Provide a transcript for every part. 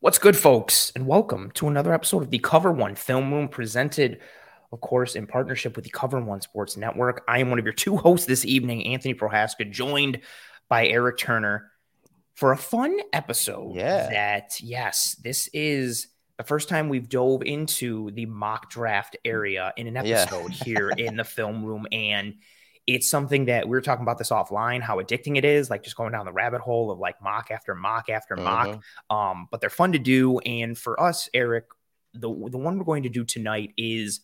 What's good, folks, and welcome to another episode of the Cover One Film Room, presented, of course, in partnership with the Cover One Sports Network. I am one of your two hosts this evening, Anthony Prohaska, joined by Erik Turner for a fun episode. Yeah. That, yes, this is the first time we've dove into the mock draft area in an Yeah. episode here in the film room. And it's something that we were talking about this offline, how addicting it is, like just going down the rabbit hole of like mock after mock after mock. Um, but they're fun to do. And for us, Erik, the the one we're going to do tonight is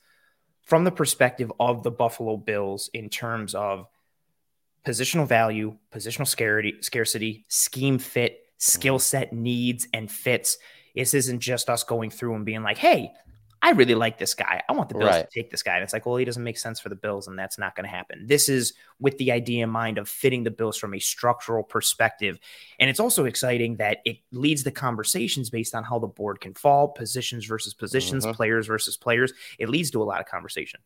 from the perspective of the Buffalo Bills in terms of positional value, positional scarcity, scarcity, scheme fit, skill set needs and fits. This isn't just us going through and being like, "Hey, I really like this guy. I want the Bills Right. to take this guy." And it's like, "Well, he doesn't make sense for the Bills, and that's not going to happen." This is with the idea in mind of fitting the Bills from a structural perspective, and it's also exciting that it leads the conversations based on how the board can fall, positions versus positions, Mhm. players versus players. It leads to a lot of conversation.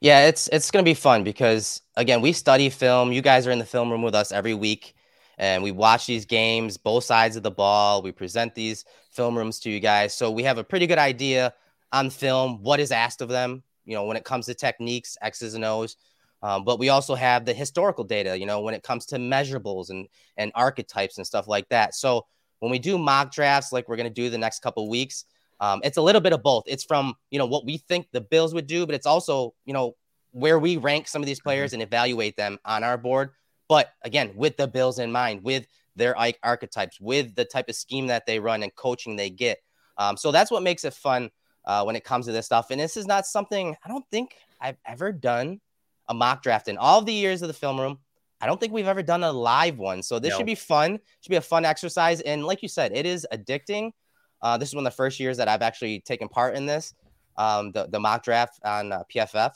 Yeah, it's it's gonna be fun because again, we study film. You guys are in the film room with us every week, and we watch these games, both sides of the ball. We present these film rooms to you guys, so we have a pretty good idea on film what is asked of them. You know, when it comes to techniques, X's and O's. Um, but we also have the historical data. You know, when it comes to measurables and and archetypes and stuff like that. So when we do mock drafts, like we're gonna do the next couple weeks, um, it's a little bit of both. It's from you know what we think the Bills would do, but it's also you know where we rank some of these players and evaluate them on our board. But again, with the Bills in mind, with their archetypes, with the type of scheme that they run and coaching they get. Um, so that's what makes it fun uh, when it comes to this stuff. And this is not something I don't think I've ever done a mock draft in all the years of the film room. I don't think we've ever done a live one. So this No. should be fun. Should be a fun exercise. And like you said, it is addicting. Uh, this is one of the first years that I've actually taken part in this, um, the, the mock draft on uh, PFF.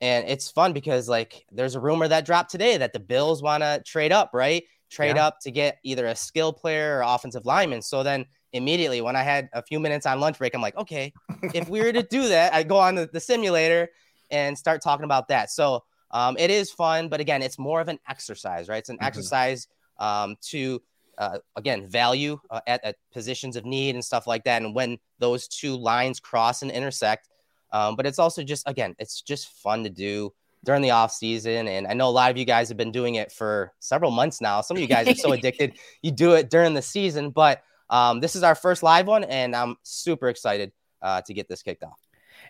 And it's fun because, like, there's a rumor that dropped today that the Bills want to trade up, right? Trade Yeah. up to get either a skill player or offensive lineman. So then immediately, when I had a few minutes on lunch break, I'm like, okay, if we were to do that, I go on the, the simulator and start talking about that. So um, it is fun, but again, it's more of an exercise, right? It's an Mhm. exercise um, to uh, again value uh, at, at positions of need and stuff like that, and when those two lines cross and intersect. Um, but it's also just again, it's just fun to do during the off season, and I know a lot of you guys have been doing it for several months now. Some of you guys are so addicted, you do it during the season, but um, this is our first live one, and I'm super excited uh, to get this kicked off.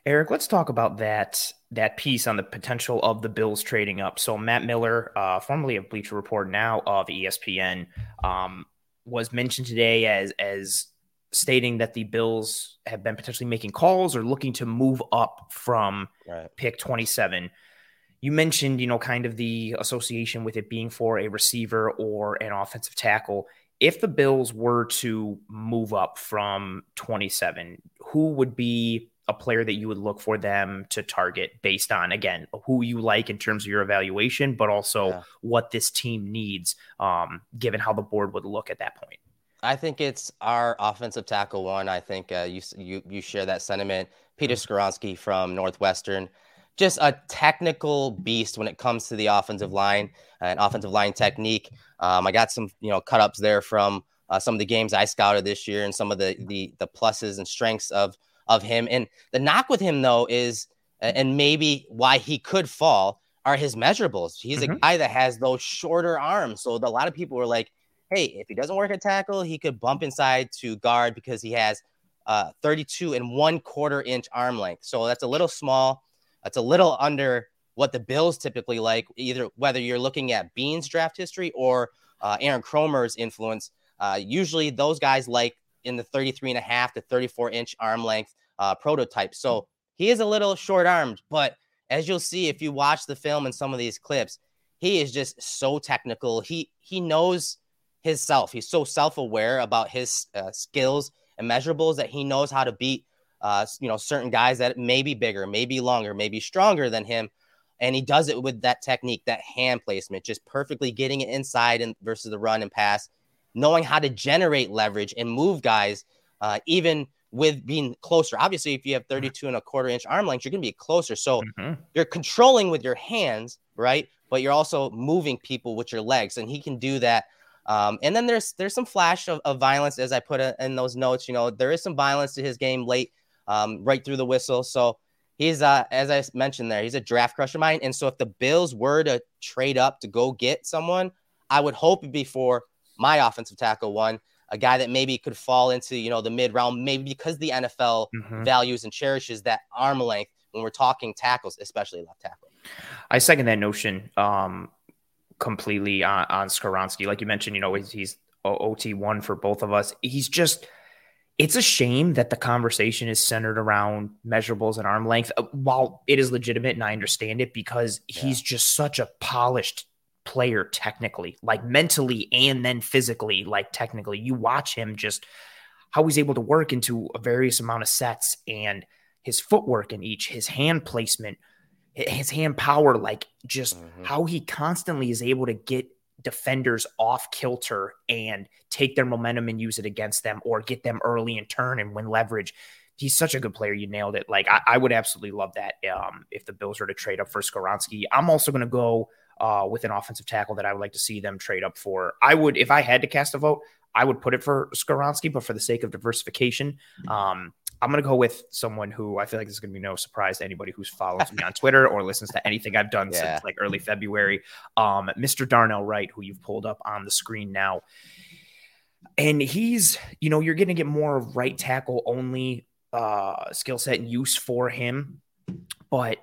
Erik, let's talk about that that piece on the potential of the Bills trading up. So Matt Miller, uh, formerly of Bleacher Report, now of ESPN, um, was mentioned today as as stating that the Bills have been potentially making calls or looking to move up from Right. pick 27. You mentioned, you know, kind of the association with it being for a receiver or an offensive tackle. If the Bills were to move up from 27, who would be a player that you would look for them to target based on, again, who you like in terms of your evaluation, but also Yeah. what this team needs, um, given how the board would look at that point? I think it's our offensive tackle one. I think uh, you you you share that sentiment. Peter Skoronski from Northwestern, just a technical beast when it comes to the offensive line and offensive line technique. Um, I got some you know cut ups there from uh, some of the games I scouted this year and some of the the the pluses and strengths of of him. And the knock with him though is, and maybe why he could fall are his measurables. He's a Mhm. guy that has those shorter arms. So the, a lot of people were like hey, if he doesn't work at tackle, he could bump inside to guard because he has uh, 32 and one quarter inch arm length. So that's a little small. That's a little under what the Bills typically like, either whether you're looking at Beane's draft history or uh, Aaron Kromer's influence. Uh, usually those guys like in the 33 and a half to 34 inch arm length uh, prototype. So he is a little short armed, but as you'll see if you watch the film and some of these clips, he is just so technical. He he knows his self. He's so self-aware about his uh, skills and measurables that he knows how to beat uh, you know certain guys that may be bigger, maybe longer, maybe stronger than him. And he does it with that technique, that hand placement, just perfectly getting it inside and versus the run and pass, knowing how to generate leverage and move guys, uh, even with being closer. Obviously, if you have 32 and a quarter inch arm length, you're going to be closer. So mm-hmm. you're controlling with your hands, right? But you're also moving people with your legs, and he can do that. Um, and then there's there's some flash of, of violence, as I put in those notes. You know, there is some violence to his game late, um, right through the whistle. So he's uh, as I mentioned there, he's a draft crush of mine. And so if the Bills were to trade up to go get someone, I would hope it'd be for my offensive tackle one a guy that maybe could fall into you know the mid round, maybe because the NFL mm-hmm. values and cherishes that arm length when we're talking tackles, especially left tackle. I second that notion um, completely on, on Skoronski. Like you mentioned, you know he's, he's OT one for both of us. He's just. It's a shame that the conversation is centered around measurables and arm length. Uh, while it is legitimate and I understand it because yeah. he's just such a polished player technically, like mentally and then physically, like technically. You watch him just how he's able to work into a various amount of sets and his footwork in each, his hand placement, his hand power, like just mm-hmm. how he constantly is able to get defenders off kilter and take their momentum and use it against them or get them early in turn and win leverage. He's such a good player. You nailed it. Like I, I would absolutely love that um, if the Bills were to trade up for Skoronski. I'm also going to go uh, with an offensive tackle that I would like to see them trade up for. I would, if I had to cast a vote, I would put it for Skoronski, but for the sake of diversification, um, I'm going to go with someone who I feel like this is going to be no surprise to anybody who's follows me on Twitter or listens to anything I've done yeah. since like early February. Um, Mr. Darnell Wright, who you've pulled up on the screen now. And he's, you know, you're going to get more right tackle only uh, skill set and use for him. But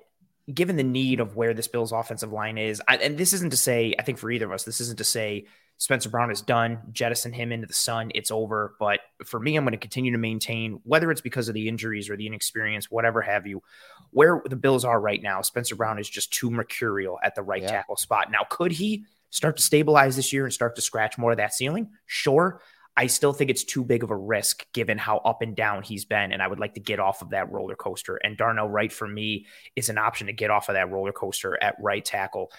given the need of where this Bills offensive line is, I, and this isn't to say, I think for either of us, this isn't to say Spencer Brown is done, jettison him into the sun, it's over. But for me, I'm going to continue to maintain, whether it's because of the injuries or the inexperience, whatever have you, where the Bills are right now, Spencer Brown is just too mercurial at the right yeah. tackle spot. Now, could he start to stabilize this year and start to scratch more of that ceiling? Sure. I still think it's too big of a risk given how up and down he's been. And I would like to get off of that roller coaster. And Darnell Wright for me is an option to get off of that roller coaster at right tackle.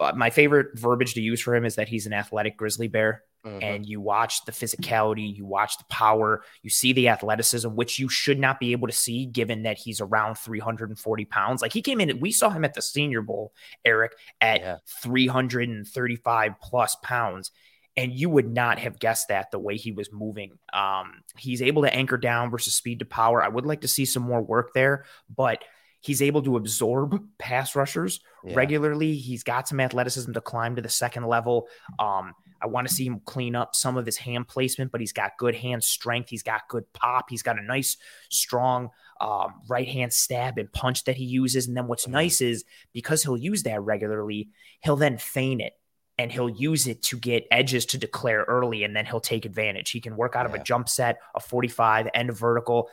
Uh, my favorite verbiage to use for him is that he's an athletic grizzly bear. Mm-hmm. And you watch the physicality, you watch the power, you see the athleticism, which you should not be able to see given that he's around 340 pounds. Like he came in, we saw him at the Senior Bowl, Erik, at yeah. 335 plus pounds and you would not have guessed that the way he was moving. Um, he's able to anchor down versus speed to power. I would like to see some more work there, but he's able to absorb pass rushers yeah. regularly. He's got some athleticism to climb to the second level. Um, I want to see him clean up some of his hand placement, but he's got good hand strength. He's got good pop. He's got a nice, strong um, right hand stab and punch that he uses. And then what's mm-hmm. nice is because he'll use that regularly, he'll then feign it and he'll use it to get edges to declare early and then he'll take advantage. He can work out yeah. of a jump set, a 45, and a vertical.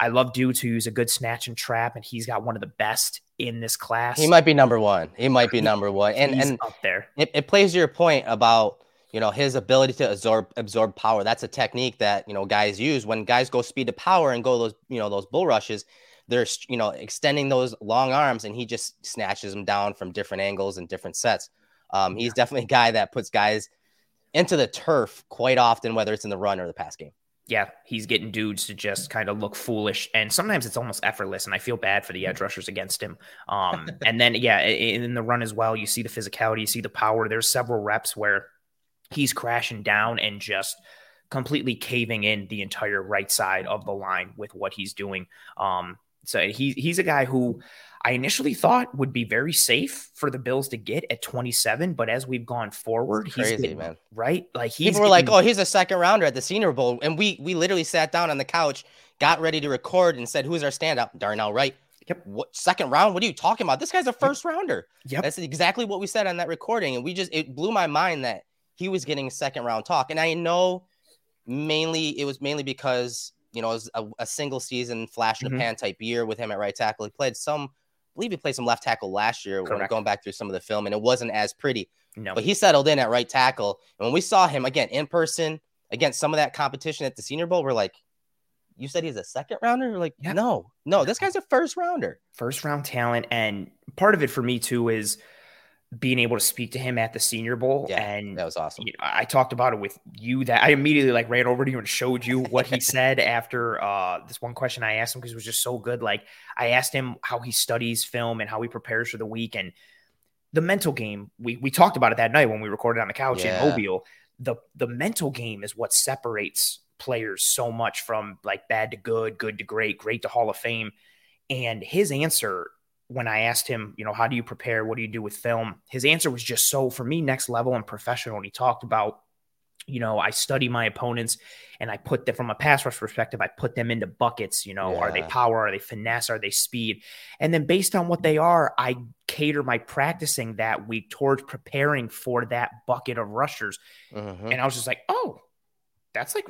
I love dudes who use a good snatch and trap, and he's got one of the best in this class. He might be number one. He might be number one. And he's and up there. It, it plays to your point about you know his ability to absorb absorb power. That's a technique that you know guys use when guys go speed to power and go those you know those bull rushes. They're you know extending those long arms, and he just snatches them down from different angles and different sets. Um, he's definitely a guy that puts guys into the turf quite often, whether it's in the run or the pass game. Yeah, he's getting dudes to just kind of look foolish, and sometimes it's almost effortless. And I feel bad for the edge rushers against him. Um, and then yeah, in the run as well, you see the physicality, you see the power. There's several reps where he's crashing down and just completely caving in the entire right side of the line with what he's doing. Um, so he, he's a guy who I initially thought would be very safe for the Bills to get at 27, but as we've gone forward, he's crazy, getting, man. Right? Like people were getting, like, "Oh, he's a second rounder at the Senior Bowl," and we we literally sat down on the couch, got ready to record, and said, "Who's our standout?" Darnell Wright. Yep. What second round? What are you talking about? This guy's a first rounder. Yep. That's exactly what we said on that recording, and we just it blew my mind that he was getting a second round talk, and I know mainly it was mainly because you know it was a, a single season flash in the mm-hmm. pan type year with him at right tackle. He played some believe he played some left tackle last year when going back through some of the film, and it wasn't as pretty. No, But he settled in at right tackle. And when we saw him again in person against some of that competition at the Senior Bowl, we're like, you said he's a second rounder? We're like, Yeah. no, no, this guy's a first rounder. first round talent. And part of it for me too is being able to speak to him at the Senior Bowl. Yeah, and That was awesome. you know, I talked about it with you that I immediately like ran over to you and showed you what he said after uh, this one question I asked him because it was just so good. Like I asked him how he studies film and how he prepares for the week and the mental game. We we talked about it that night when we recorded on the couch Yeah. in Mobile. The the mental game is what separates players so much from like bad to good, good to great, great to Hall of Fame. And his answer when I asked him, you know, how do you prepare? What do you do with film? His answer was just so for me next level and professional. And he talked about, you know, I study my opponents and I put them from a pass rush perspective, I put them into buckets. You know, are they power? Are they finesse? Are they speed? And then based on what they are, I cater my practicing that week towards preparing for that bucket of rushers. Mhm. And I was just like, oh, that's like,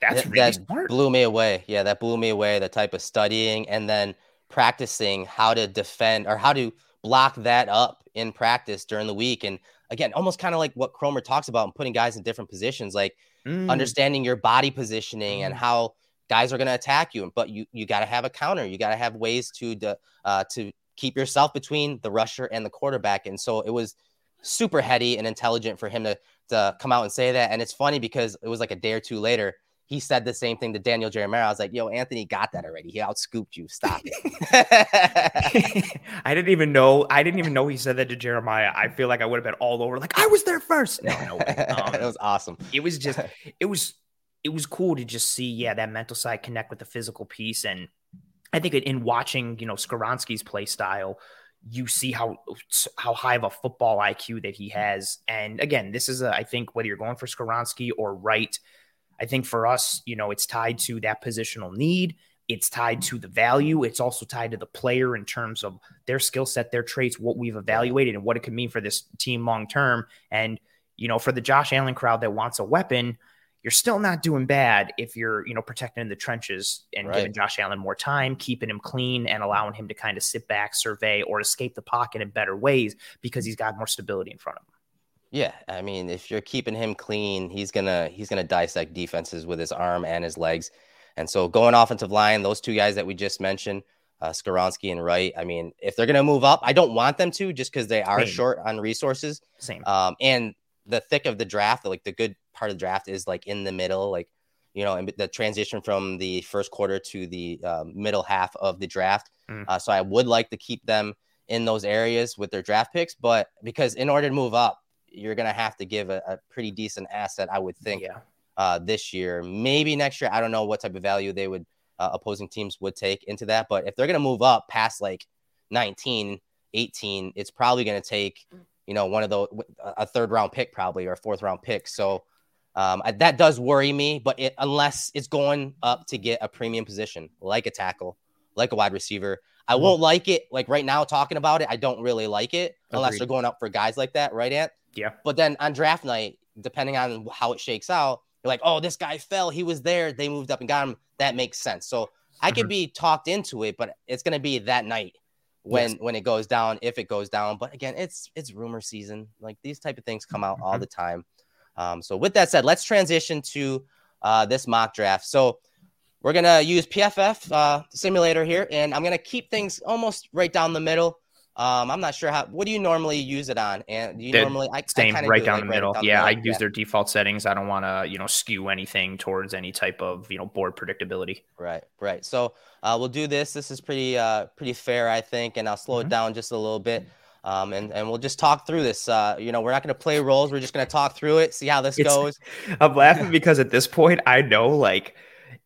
that's That- really that smart. blew me away. Yeah, that blew me away. The type of studying and then practicing how to defend or how to block that up in practice during the week. And again, almost kind of like what Kromer talks about and putting guys in different positions, like Mm, understanding your body positioning and Mm. how guys are going to attack you. But you you got to have a counter. You got to have ways to de- uh, to keep yourself between the rusher and the quarterback. And so it was super heady and intelligent for him to to come out and say that. And it's funny because it was like a day or two later. He said the same thing to Daniel Jeremiah. I was like, "Yo, Anthony got that already. He outscooped you. Stop it." I didn't even know. I didn't even know he said that to Jeremiah. I feel like I would have been all over. Like I was there first. No, no way. Um, it was awesome. it was just. It was. It was cool to just see, yeah, that mental side connect with the physical piece, and I think in watching, you know, Skoronski's play style, you see how how high of a football IQ that he has. And again, this is a, I think whether you're going for Skoronski or Wright, I think for us, you know, it's tied to that positional need. It's tied to the value. It's also tied to the player in terms of their skill set, their traits, what we've evaluated, and what it could mean for this team long term. And you know, for the Josh Allen crowd that wants a weapon, you're still not doing bad if you're, you know, protecting in the trenches and Right. giving Josh Allen more time, keeping him clean, and allowing him to kind of sit back, survey, or escape the pocket in better ways because he's got more stability in front of him. Yeah, I mean, if you're keeping him clean, he's gonna he's gonna dissect defenses with his arm and his legs. And so going offensive line, those two guys that we just mentioned, uh, Skoronski and Wright. I mean, if they're gonna move up, I don't want them to just because they are Same. short on resources. Same. Um, and the thick of the draft, like the good part of the draft, is like in the middle, like you know, and the transition from the first quarter to the um, middle half of the draft. Mm. Uh, so I would like to keep them in those areas with their draft picks, but because in order to move up, you're gonna have to give a, a pretty decent asset, I would think, yeah. uh, this year. Maybe next year, I don't know what type of value they would uh, opposing teams would take into that. But if they're gonna move up past like 19, 18, it's probably gonna take you know one of the a third round pick probably or a fourth round pick. So um, I, that does worry me. But it, unless it's going up to get a premium position like a tackle, like a wide receiver. I Mhm. won't like it. Like right now, talking about it, I don't really like it unless Agreed. they're going up for guys like that, right? Ant? Yeah. But then on draft night, depending on how it shakes out, you're like, oh, this guy fell. He was there. They moved up and got him. That makes sense. So I could Mhm. be talked into it, but it's gonna be that night when Yes. when it goes down, if it goes down. But again, it's it's rumor season. Like these type of things come out all Mhm. the time. Um, so with that said, let's transition to uh, this mock draft. So we're gonna use PFF uh, simulator here, and I'm gonna keep things almost right down the middle. Um, I'm not sure how. What do you normally use it on? And do you The normally I, I Same, kinda right do, down like, the middle. down yeah, I middle. use their default settings. I don't want to, you know, skew anything towards any type of, you know, board predictability. Right, right. So uh, we'll do this. This is pretty uh, pretty fair, I think, and I'll slow it Mhm. down just a little bit. Um, and, and we'll just talk through this. Uh, you know, we're not going to play roles. We're just going to talk through it, see how this It's- goes. I'm laughing because at this point, I know like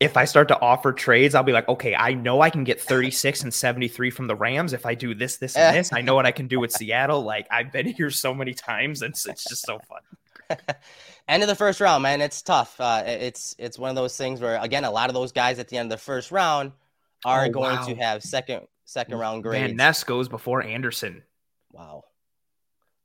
if I start to offer trades, I'll be like, okay, I know I can get 36 and 73 from the Rams if I do this, this, and this. I know what I can do with Seattle. Like I've been here so many times, and it's, it's just so fun. end of the first round, man. It's tough. Uh, it's it's one of those things where again, a lot of those guys at the end of the first round are Oh, going wow. to have second second round grades. Van Ness goes before Anderson. wow.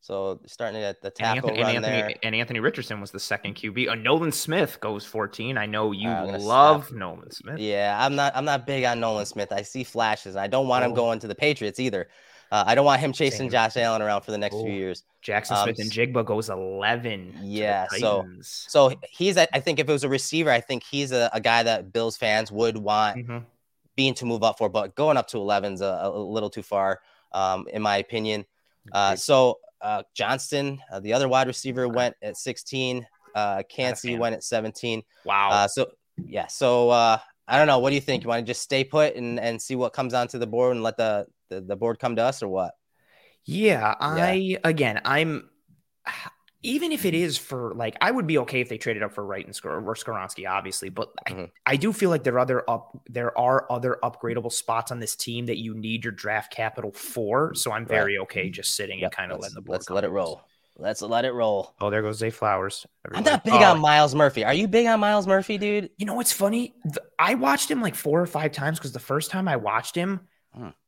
So starting at the And tackle Anthony, run and. Anthony, and Anthony Richardson was the second QB. Uh, Nolan Smith goes 14. I know you love Nolan Smith. Yeah, I'm not. I'm not big on Nolan Smith. I see flashes. I don't want him Oh. going to the Patriots either. Uh, I don't want him chasing Same. Josh Allen around for the next Oh. few years. Jaxon Um, Smith-Njigba goes 11. Yeah, so- So he's. I I think if it was a receiver, I think he's a, a guy that Bills fans would want Mhm. being to move up for. But going up to 11's a, a little too far, um, in my opinion. Uh, so uh, Johnston, uh, the other wide receiver, went at 16. Uh, Kancey went at 17. wow. Uh, so yeah, so uh, I don't know. What do you think? You want to just stay put and, and see what comes onto the board and let the, the the board come to us, or what? Yeah, I again, I'm even if it is for like, I would be okay if they traded up for Wright and Skor- or Skoronski, obviously, but I, Mhm. I do feel like there are other up there are other upgradable spots on this team that you need your draft capital for. So I'm very okay just sitting Yep, and kind of letting the board. let's come let it roll. Let's let it roll. Oh, there goes Zay Flowers. I'm not big Oh, on Myles Murphy. Are you big on Myles Murphy, dude? You know what's funny? I watched him like four or five times because the first time I watched him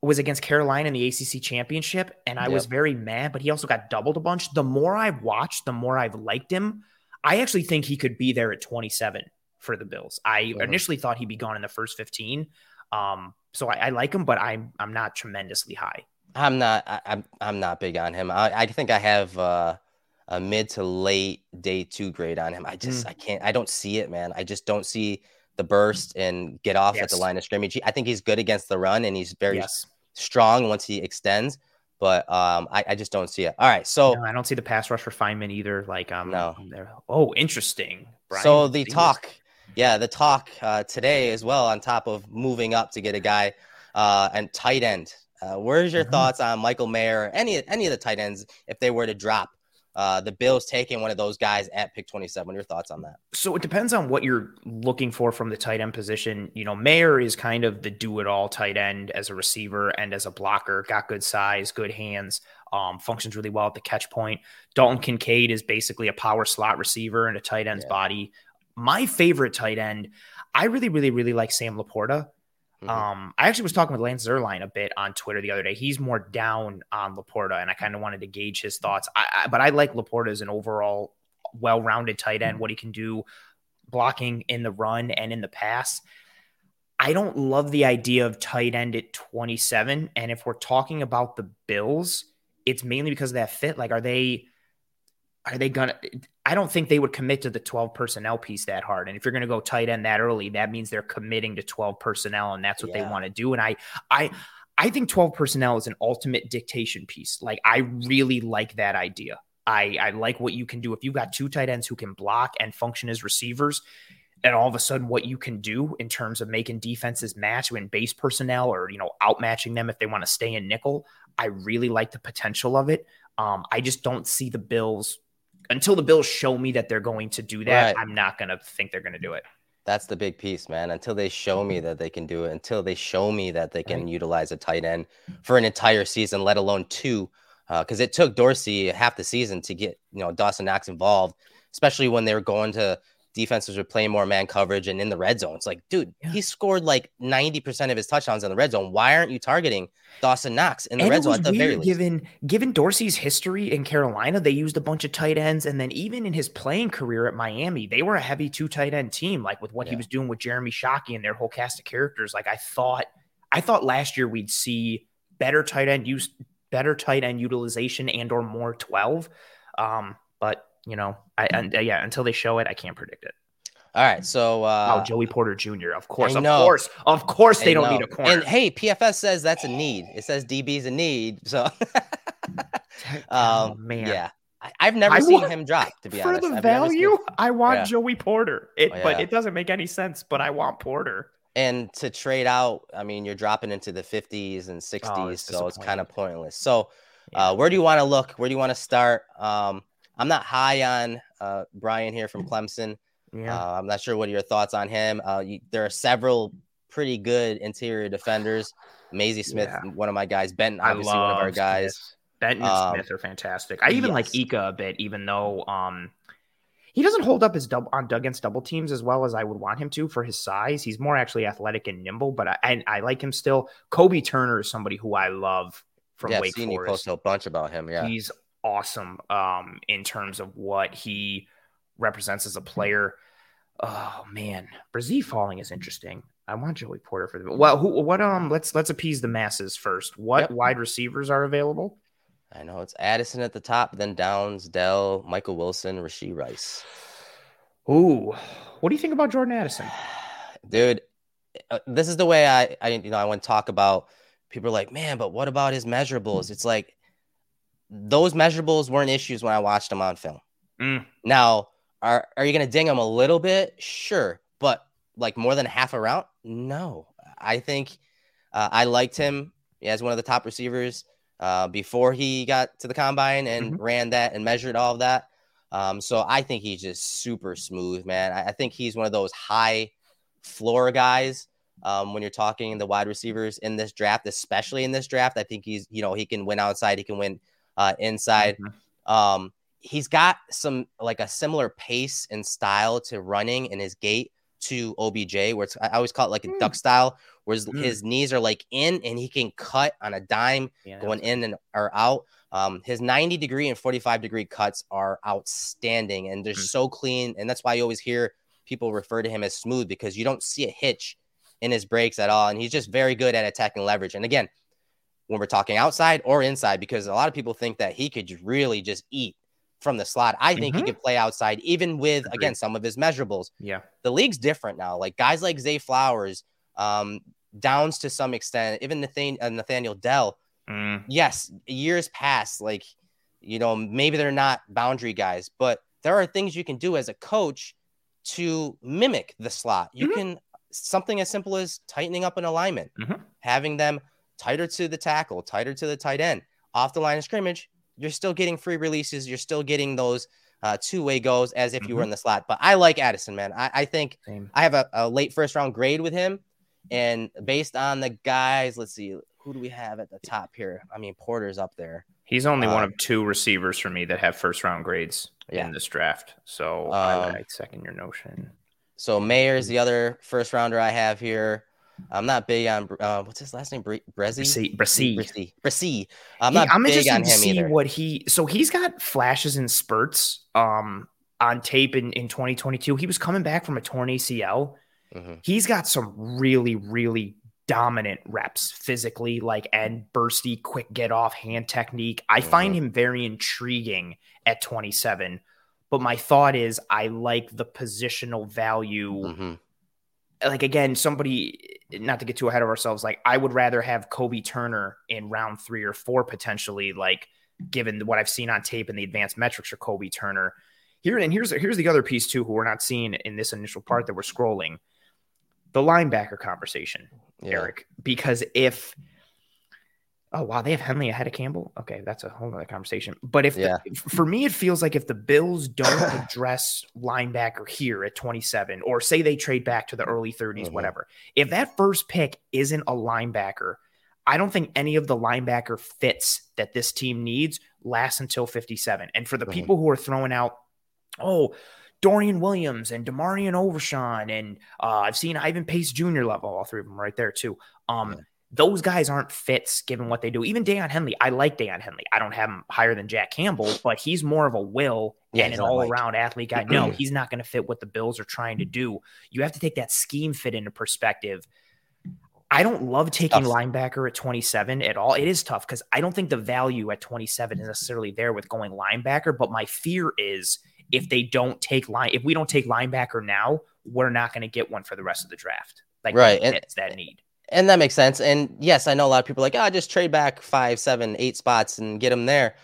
Was against Carolina in the ACC championship, and I was very mad. But he also got doubled a bunch. The more I've watched, the more I've liked him. I actually think he could be there at 27 for the Bills. I Mhm. initially thought he'd be gone in the first 15. Um, so I, I like him, but I'm I'm not tremendously high. I'm not. I, I'm I'm not big on him. I, I think I have uh, a mid to late day two grade on him. I just I can't. I don't see it, man. I just don't see the burst and get off at the line of scrimmage. I think he's good against the run and he's very Yes. strong once he extends. But um, I, I just don't see it. All right, so No, I don't see the pass rush for Feynman either. Like um, No. there- Oh, interesting. Brian so the Steele. talk, yeah, the talk uh, today as well. On top of moving up to get a guy uh, and tight end. Uh, where's your Mhm. thoughts on Michael Mayer? Any any of the tight ends if they were to drop? Uh, the Bills taking one of those guys at pick 27. Your thoughts on that? So it depends on what you're looking for from the tight end position. You know, Mayer is kind of the do it all tight end as a receiver and as a blocker, got good size, good hands, um, functions really well at the catch point. Dalton Kincaid is basically a power slot receiver and a tight end's Yeah. body. My favorite tight end, I really, really, really like Sam LaPorta. Mhm. Um, I actually was talking with Lance Zierlein a bit on Twitter the other day. He's more down on LaPorta, and I kind of wanted to gauge his thoughts. I, I, but I like LaPorta as an overall well-rounded tight end. What he can do, blocking in the run and in the pass. I don't love the idea of tight end at 27. And if we're talking about the Bills, it's mainly because of that fit. Like, are they? Are they gonna? I don't think they would commit to the 12 personnel piece that hard. And if you're gonna go tight end that early, that means they're committing to 12 personnel, and that's what they want to do. And I, I, I think 12 personnel is an ultimate dictation piece. Like I really like that idea. I, I like what you can do if you've got two tight ends who can block and function as receivers. And all of a sudden, what you can do in terms of making defenses match when base personnel or you know outmatching them if they want to stay in nickel, I really like the potential of it. Um, I just don't see the Bills until the Bills show me that they're going to do that. Right. I'm not going to think they're going to do it. That's the big piece, man. Until they show me that they can do it, until they show me that they can utilize a tight end for an entire season, let alone two, uh, because it took Dorsey half the season to get you know Dawson Knox involved, especially when they were going to defenses were playing more man coverage and in the red zone. It's like, dude, Yeah. he scored like ninety percent of his touchdowns in the red zone. Why aren't you targeting Dawson Knox in the and red zone at the very least? given given Dorsey's history in Carolina, they used a bunch of tight ends, and then even in his playing career at Miami, they were a heavy two tight end team. Like with what he was doing with Jeremy Shockey and their whole cast of characters. Like I thought, I thought last year we'd see better tight end use, better tight end utilization, and or more twelve. Um, but you know, I and uh, yeah, until they show it, I can't predict it. All right, so uh, oh, Joey Porter Jr. Of course, of course, of course, they I don't know. need a corner. And hey, PFS says that's a need. It says DB's a need. So, oh um, man, yeah, I, I've never I seen want- him drop. To be for honest, the I've never seen- value, I want Yeah. Joey Porter. It, Oh, but it doesn't make any sense. But I want Porter. and to trade out, I mean, you're dropping into the 50s and 60s, it's so it's kind of pointless. So, Yeah. uh, where do you want to look? Where do you want to start? Um, I'm not high on uh, Brian here from Clemson. Yeah, Uh, I'm not sure what are your thoughts on him. Uh, you, there are several pretty good interior defenders. Mazi Smith, Yeah. one of my guys. Benton, obviously one of our guys. Smith. Benton and Um, Smith are fantastic. I even like yes. Ika a bit, even though um he doesn't hold up his double on against double teams as well as I would want him to for his size. He's more actually athletic and nimble, but I and I like him still. Kobie Turner is somebody who I love from yeah, I've Wake seen you Forest. post a bunch about him. Yeah, He's awesome um, in terms of what he represents as a player. Oh man, Bresee falling is interesting. I want Joey Porter for the well. Who, what um? Let's let's appease the masses first. What yep. wide receivers are available? I know it's Addison at the top, then Downs, Dell, Michael Wilson, Rashee Rice. Ooh, what do you think about Jordan Addison, dude? Uh, this is the way I, I you know I want to talk about. People are like, man, but what about his measurables? It's like those measurables weren't issues when I watched him on film. Mm. Now, are are you going to ding him a little bit? Sure, but like more than half a round? No. I think uh, I liked him as one of the top receivers uh, before he got to the combine and mm-hmm. ran that and measured all of that. Um, so I think he's just super smooth, man. I, I think he's one of those high floor guys. Um, when you're talking the wide receivers in this draft, especially in this draft, I think he's, you know, he can win outside, he can win uh, inside. Mm-hmm. Um, he's got some like a similar pace and style to running in his gait to OBJ, where it's I always call it like a mm. duck style, where his, mm. his, knees are like in and he can cut on a dime yeah, going in and or out. Um, his 90 degree and 45 degree cuts are outstanding and they're mm. so clean. And that's why you always hear people refer to him as smooth because you don't see a hitch in his breaks at all. And he's just very good at attacking leverage. And again, when we're talking outside or inside, because a lot of people think that he could really just eat from the slot. I think mm-hmm. he could play outside, even with again some of his measurables. Yeah, the league's different now. Like guys like Zay Flowers, um, Downs to some extent, even Nathan- uh, Nathaniel Dell. Mm. Yes, years past, like you know, maybe they're not boundary guys, but there are things you can do as a coach to mimic the slot. You mm-hmm. can something as simple as tightening up an alignment, mm-hmm. having them tighter to the tackle, tighter to the tight end, off the line of scrimmage. You're still getting free releases. You're still getting those uh, two way goes as if you mm-hmm. were in the slot. But I like Addison, man. I, I think Same. I have a, a, late first round grade with him. And based on the guys, let's see, who do we have at the top here? I mean, Porter's up there. He's only um, one of two receivers for me that have first round grades yeah. in this draft. So um, I second your notion. So Mayer is the other first rounder I have here. I'm not big on uh, what's his last name? Bre- Brezzy? Bresee. Bresee. I'm not I'm big on him to see either. What he so he's got flashes and spurts um on tape in, in 2022. He was coming back from a torn ACL. Mm-hmm. He's got some really, really dominant reps physically, like and bursty, quick get off hand technique. I mm-hmm. find him very intriguing at 27. But my thought is, I like the positional value. Mm-hmm. Like again, somebody not to get too ahead of ourselves, like I would rather have Kobie Turner in round three or four potentially, like given what I've seen on tape and the advanced metrics for Kobie Turner. Here and here's here's the other piece too, who we're not seeing in this initial part that we're scrolling, the linebacker conversation, yeah. Erik. Because if Oh wow, they have Henley ahead of Campbell. Okay, that's a whole other conversation. But if yeah. the, for me, it feels like if the Bills don't address linebacker here at 27, or say they trade back to the early 30s, mm-hmm. whatever, if that first pick isn't a linebacker, I don't think any of the linebacker fits that this team needs lasts until 57. And for the mm-hmm. people who are throwing out, oh, Dorian Williams and DeMarvion Overshown, and uh, I've seen Ivan Pace Jr. level, all three of them right there too. Um, yeah those guys aren't fits given what they do. Even Daiyan Henley, I like Daiyan Henley. I don't have him higher than Jack Campbell, but he's more of a will yeah, and an all around athlete guy. No, he's not going to fit what the Bills are trying to do. You have to take that scheme fit into perspective. I don't love taking linebacker at 27 at all. It is tough because I don't think the value at 27 is necessarily there with going linebacker. But my fear is if they don't take line, if we don't take linebacker now, we're not going to get one for the rest of the draft. Like right, and, that need and that makes sense. And yes, I know a lot of people are like, oh, just trade back five, seven, eight spots and get them there.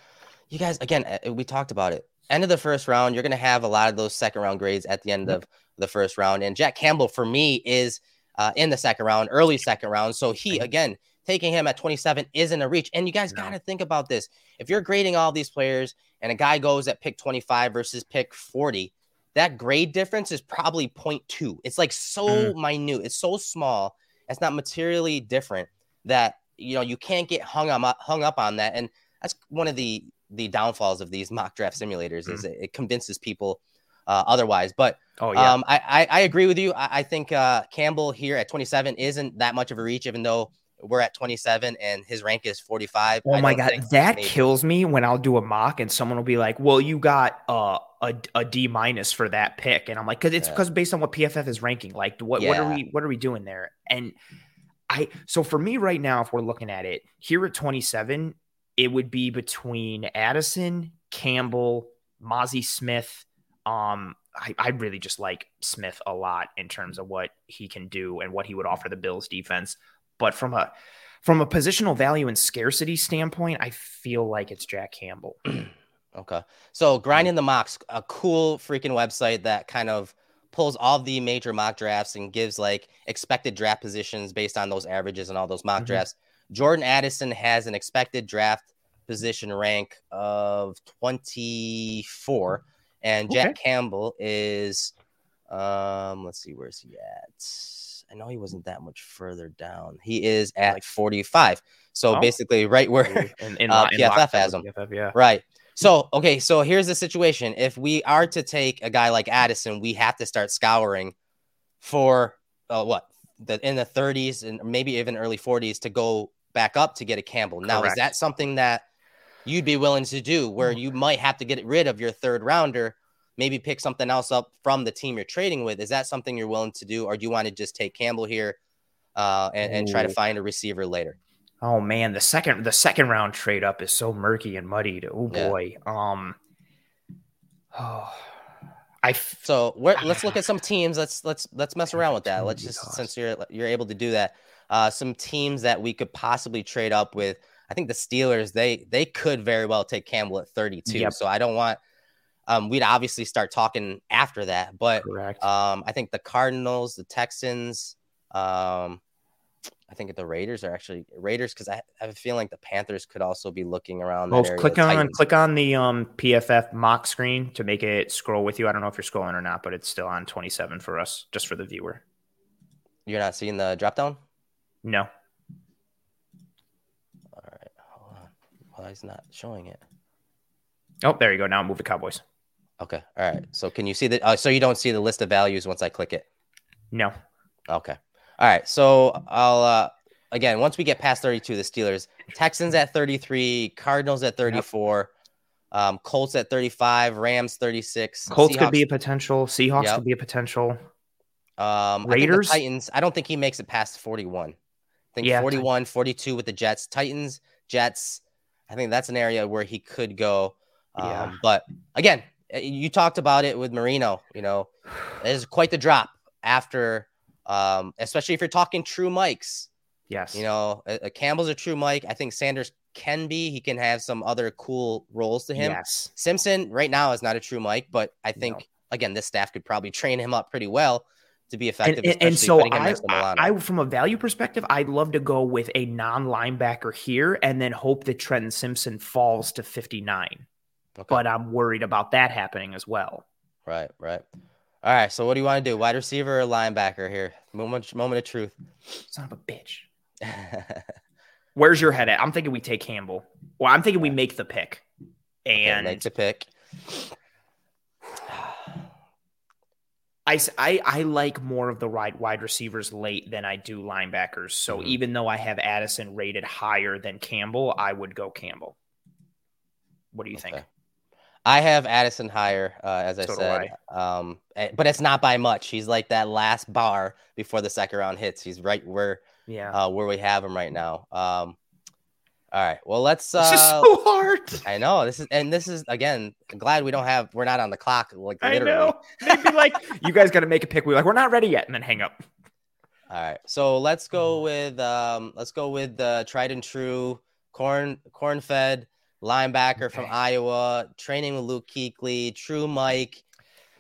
You guys, again, uh, we talked about it. End of the first round, you're going to have a lot of those second round grades at the end of the first round. And Jack Campbell, for me, is uh, in the second round, early second round. So he, again, taking him at 27 isn't a reach. And you guys no. got to think about this. If you're grading all these players and a guy goes at pick 25 versus pick 40, that grade difference is probably 0.2. It's like so mm. minute, it's so small it's not materially different that you know you can't get hung up hung up on that. And that's one of the the downfalls of these mock draft simulators mm. is it, it, convinces people uh, otherwise. But oh yeah. um, I, I, I agree with you. I, I think uh, Campbell here at 27 isn't that much of a reach even though we're at 27 and his rank is 45. Oh my god, that kills me when I'll do a mock and someone will be like, "Well, you got uh, a a D minus for that pick," and I'm like, "Cause it's because yeah. based on what PFF is ranking. Like, what yeah. what are we what are we doing there?" And I so for me right now, if we're looking at it here at 27, it would be between Addison, Campbell, Mazi Smith. Um, I, I really just like Smith a lot in terms of what he can do and what he would offer the Bills defense. But from a from a positional value and scarcity standpoint, I feel like it's Jack Campbell. okay. So grinding the mocks, a cool freaking website that kind of pulls all the major mock drafts and gives like expected draft positions based on those averages and all those mock mm-hmm. drafts. Jordan Addison has an expected draft position rank of 24 and Jack okay. Campbell is um let's see where's he at I know he wasn't that much further down. He is at like 45. So oh. basically, right where in, in, uh, in PFF has him. PFF, yeah. Right. So, okay. So here's the situation. If we are to take a guy like Addison, we have to start scouring for uh, what? The, in the 30s and maybe even early 40s to go back up to get a Campbell. Now, Correct. is that something that you'd be willing to do where mm. you might have to get rid of your third rounder maybe pick something else up from the team you're trading with. Is that something you're willing to do, or do you want to just take Campbell here uh, and, and try to find a receiver later? Oh man, the second the second round trade up is so murky and muddied. Oh boy. Yeah. Um. Oh, I f- so let's look at some teams. Let's let's let's mess around with that. Let's just since you're you're able to do that. Uh, some teams that we could possibly trade up with. I think the Steelers they they could very well take Campbell at 32. Yep. So I don't want um, we'd obviously start talking after that. But um, I think the Cardinals, the Texans, um, I think the Raiders are actually Raiders because I have a feeling like the Panthers could also be looking around. Well, click on Titans. click on the um, PFF mock screen to make it scroll with you. I don't know if you're scrolling or not, but it's still on 27 for us, just for the viewer. You're not seeing the drop down? No. All right, hold on. Well, he's not showing it. Oh, there you go. Now move the Cowboys. Okay. All right. So can you see the? Uh, so you don't see the list of values once I click it. No. Okay. All right. So I'll uh, again once we get past 32, the Steelers, Texans at 33, Cardinals at 34. Yep. Um, Colts at 35, Rams 36. Colts Seahawks. could be a potential. Seahawks yep. could be a potential. Um, Raiders, I Titans. I don't think he makes it past 41. I think yeah, 41, 42 with the Jets, Titans, Jets. I think that's an area where he could go. Um, yeah. But again, Uh, you talked about it with Marino. You know, it is quite the drop after, um, especially if you're talking true mics. Yes. You know, a, a Campbell's a true mic. I think Sanders can be. He can have some other cool roles to him. Yes. Simpson right now is not a true mic, but I think no. again this staff could probably train him up pretty well to be effective. And, and so I, I, from a value perspective, I'd love to go with a non linebacker here and then hope that Trenton Simpson falls to 59. Okay. But I'm worried about that happening as well. Right, right. All right. So what do you want to do? Wide receiver or linebacker here? Moment, moment of truth. Son of a bitch. Where's your head at? I'm thinking we take Campbell. Well, I'm thinking we make the pick. And okay, make the pick. I, I, I like more of the wide wide receivers late than I do linebackers. So mm-hmm. even though I have Addison rated higher than Campbell, I would go Campbell. What do you okay. think? I have Addison higher, uh, as I so said. Um, but it's not by much. He's like that last bar before the second round hits. He's right where, yeah, uh, where we have him right now. Um, all right, well let's. Uh, this is so hard. I know this is, and this is again. Glad we don't have. We're not on the clock. Like literally. I know. They'd be like, "You guys got to make a pick." We're like, "We're not ready yet," and then hang up. All right, so let's go with um, let's go with the tried and true corn corn fed linebacker from Iowa, training with Luke Kuechly, true Mike,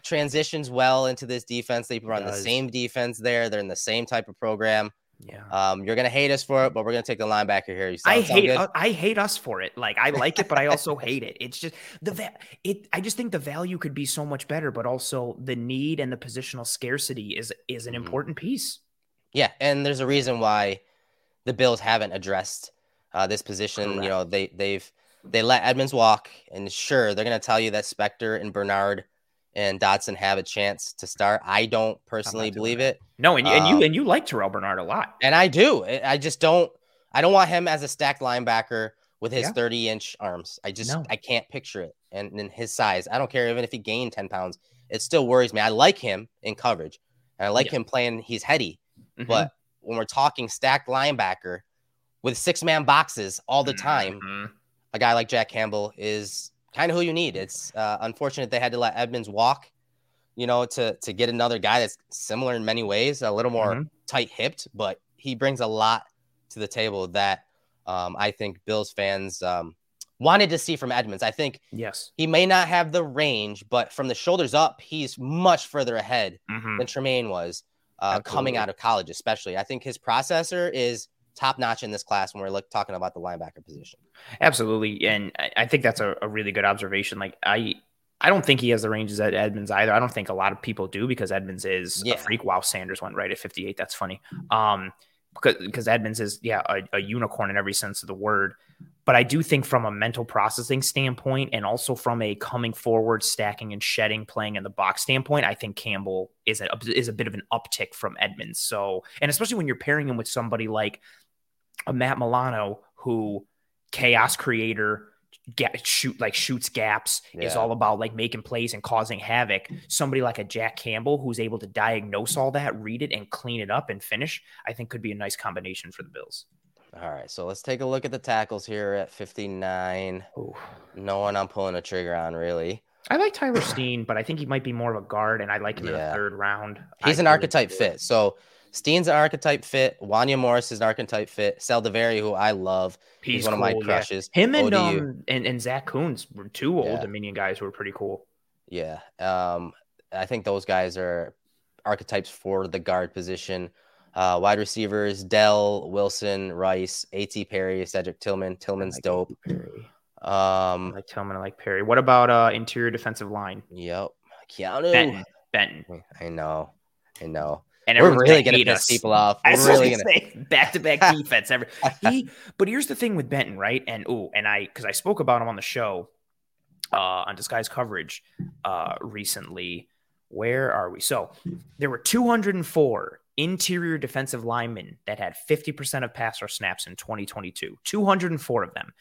transitions well into this defense. They run the same defense there. They're in the same type of program. Yeah. Um, you're gonna hate us for it, but we're gonna take the linebacker here. You I hate uh, I hate us for it. Like I like it, but I also hate it. It's just the va- it. I just think the value could be so much better, but also the need and the positional scarcity is is an mm-hmm. important piece. Yeah, and there's a reason why the Bills haven't addressed uh, this position. Correct. You know, they they've they let Edmunds walk, and sure, they're going to tell you that Spector and Bernard and Dodson have a chance to start. I don't personally believe it. No, and, um, and you um, and you like Terrel Bernard a lot, and I do. I just don't. I don't want him as a stacked linebacker with his Yeah. 30 inch arms. I just No. I can't picture it. And in his size, I don't care even if he gained 10 pounds, it still worries me. I like him in coverage. And I like Yeah. him playing, he's heady. Mhm. But when we're talking stacked linebacker with six man boxes all the time, Mhm. A guy like Jack Campbell is kind of who you need. It's uh, unfortunate they had to let Edmunds walk, you know, to to get another guy that's similar in many ways, a little more Mhm. tight hipped, but he brings a lot to the table that um, I think Bills fans um, wanted to see from Edmunds. I think Yes. he may not have the range, but from the shoulders up, he's much further ahead Mhm. than Tremaine was uh, coming out of college, especially. I think his processor is top notch in this class when we're look, talking about the linebacker position. Absolutely, and I, think that's a, a really good observation. Like I, I don't think he has the ranges at Edmunds either. I don't think a lot of people do because Edmunds is Yeah. a freak. Wow, Sanders went right at 58. That's funny. Um, because because Edmunds is yeah a, a unicorn in every sense of the word. But I do think from a mental processing standpoint and also from a coming forward, stacking and shedding, playing in the box standpoint, I think Campbell is a is a bit of an uptick from Edmunds. So, and especially when you're pairing him with somebody like a Matt Milano who chaos creator get shoot like shoots gaps is all about like making plays and causing havoc somebody like a jack campbell who's able to diagnose all that read it and clean it up and finish i think could be a nice combination for the bills All right, so let's take a look at the tackles here at 59. Ooh. No one I'm pulling a trigger on, really. i like tyler steen but i think he might be more of a guard and i like him in the third round He's I an archetype fit. So Steen's an archetype fit. Wanya Morris is an archetype fit. Saldiveri, who I love, he's, one of my cool, yeah. crushes. him and ODU. um and, and zach Kuntz were two old Yeah. dominion guys who were pretty cool Yeah. Um, I think those guys are archetypes for the guard position. Uh, wide receivers, Dell, Wilson, Rice, A.T. Perry, Cedric Tillman. Tillman's like dope. Perry. I Um, like Tillman. I like Perry. What about uh interior defensive line? yep. Keanu. Benton. Benton. I know. I know. And We're really gonna gonna piss us. people off. I We're was really gonna gonna. say back to back defense. Every he, but here's the thing with Benton, right? And oh, and I because I spoke about him on the show uh on disguise coverage uh recently. Where are we? So there were 204 interior defensive linemen that had 50% of pass rush snaps in 2022. 204 of them.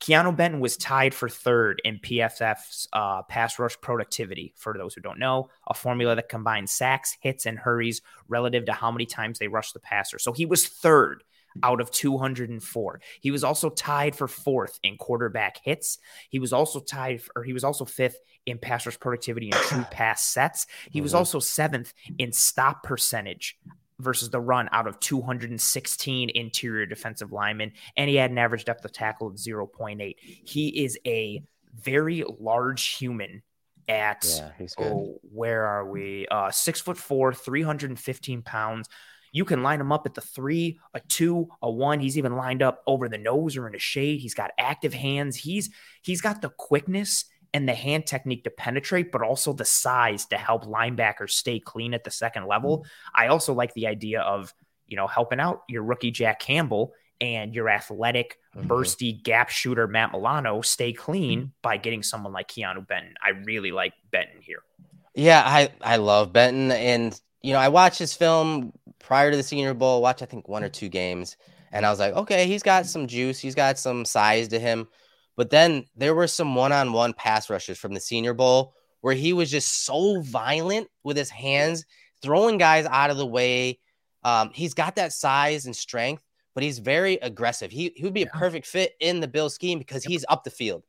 Keanu Benton was tied for third in PFF's uh, pass rush productivity. For those who don't know, a formula that combines sacks, hits, and hurries relative to how many times they rush the passer. So he was third out of 204. He was also tied for fourth in quarterback hits. He was also tied, or he was also fifth in pass rush productivity and true pass sets. He was Mhm. also seventh in stop percentage versus the run out of 216 interior defensive linemen, and he had an average depth of tackle of 0.8. He is a very large human at Yeah, oh, where are we? Uh, six foot four, 315 pounds. You can line him up at the three, a two, a one. He's even lined up over the nose or in a shade. He's got active hands. He's he's got the quickness and the hand technique to penetrate, but also the size to help linebackers stay clean at the second level. I also like the idea of you know helping out your rookie Jack Campbell and your athletic, Mhm. bursty gap shooter Matt Milano stay clean by getting someone like Keanu Benton. I really like Benton here. Yeah, I I love Benton, and you know I watched his film prior to the Senior Bowl. Watched I think one or two games, and I was like, okay, he's got some juice, he's got some size to him. But then there were some one-on-one pass rushes from the Senior Bowl where he was just so violent with his hands, throwing guys out of the way. Um, he's got that size and strength, but he's very aggressive. He he would be a perfect fit in the Bill scheme because he's up the field.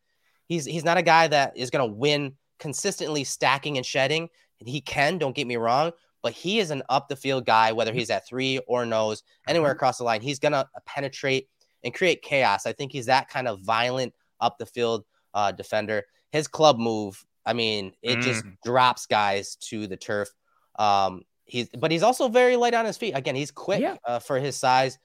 He's he's not a guy that is going to win consistently stacking and shedding. And he can, don't get me wrong, but he is an up the field guy, whether he's at three or nose, anywhere Mhm. across the line. He's going to penetrate and create chaos. I think he's that kind of violent up the field uh, defender. His club move, I mean, it just drops guys to the turf. Um, he's, but he's also very light on his feet. Again, he's quick Yeah. uh, for his size.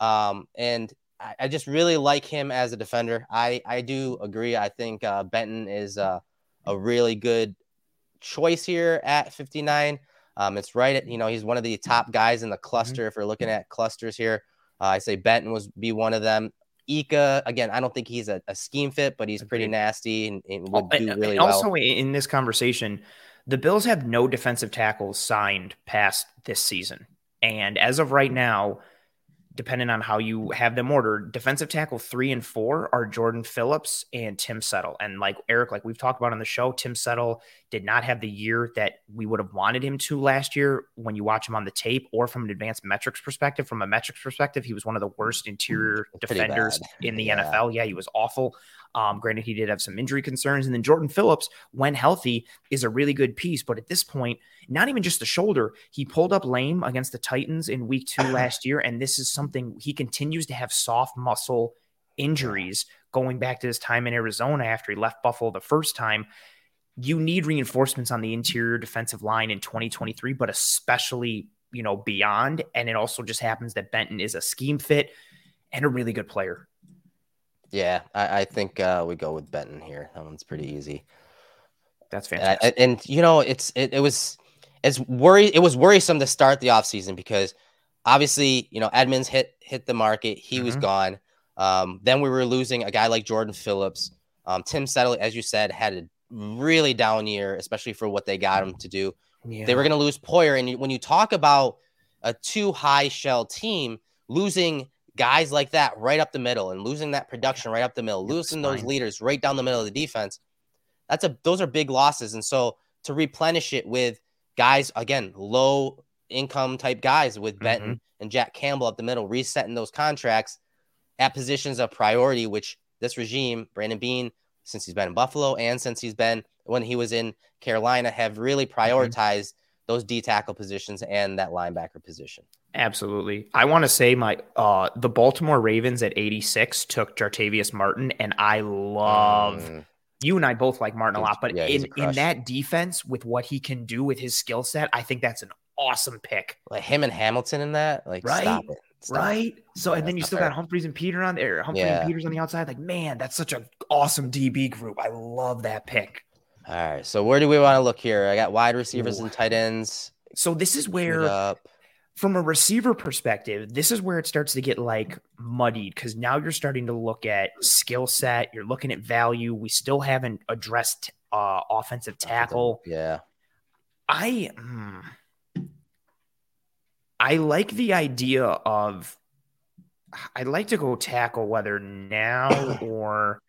Um, and I, I just really like him as a defender. I, I do agree. I think uh, Benton is uh, a really good choice here at 59. Um, it's right at, you know, he's one of the top guys in the cluster. If we're looking at clusters here, uh, I say Benton was be one of them. Ika, again, I don't think he's a, a scheme fit, but he's pretty nasty and, and would do really and well. also in this conversation, the Bills have no defensive tackles signed past this season. And as of right now, depending on how you have them ordered, defensive tackle three and four are Jordan Phillips and Tim Settle. And like Erik, like we've talked about on the show, Tim Settle did not have the year that we would have wanted him to last year when you watch him on the tape or from an advanced metrics perspective. From a metrics perspective, he was one of the worst interior defenders in the yeah. NFL. Yeah, he was awful. Um, granted, he did have some injury concerns. And then Jordan Phillips, when healthy, is a really good piece. But at this point, not even just the shoulder, he pulled up lame against the Titans in week two last year. And this is something he continues to have soft muscle injuries going back to his time in Arizona after he left Buffalo the first time. You need reinforcements on the interior defensive line in 2023, but especially, you know, beyond. And it also just happens that Benton is a scheme fit and a really good player. Yeah, I, I think uh, we go with Benton here. That one's pretty easy. That's fantastic. And, and you know, it's it, it was it's worry it was worrisome to start the offseason because obviously, you know, Edmunds hit hit the market, he mm-hmm. was gone. Um, then we were losing a guy like Jordan Phillips. Um, Tim Settle, as you said, had a really down year, especially for what they got him to do. Yeah. They were going to lose Poyer, and when you talk about a two high shell team losing guys like that right up the middle and losing that production right up the middle, losing those leaders right down the middle of the defense. That's a those are big losses. And so to replenish it with guys again, low income type guys with Benton mm-hmm. and Jack Campbell up the middle, resetting those contracts at positions of priority, which this regime, Brandon Beane, since he's been in Buffalo and since he's been when he was in Carolina, have really mm-hmm. prioritized mm-hmm. those D tackle positions and that linebacker position. Absolutely. I want to say my uh the Baltimore Ravens at 86 took Jartavius Martin and I love mm. you and I both like Martin a lot, but yeah, in, in that defense with what he can do with his skill set, I think that's an awesome pick. Like him and Hamilton in that, like right? stop it. Stop right. So yeah, and then you still fair. got Humphries and Peter on there. Humphries yeah. and Peters on the outside. Like, man, that's such an awesome DB group. I love that pick. All right. So where do we want to look here? I got wide receivers Ooh. and tight ends. So this is where from a receiver perspective, this is where it starts to get like muddied because now you're starting to look at skill set, you're looking at value. We still haven't addressed uh, offensive tackle. Yeah. I hmm, I like the idea of I'd like to go tackle whether now or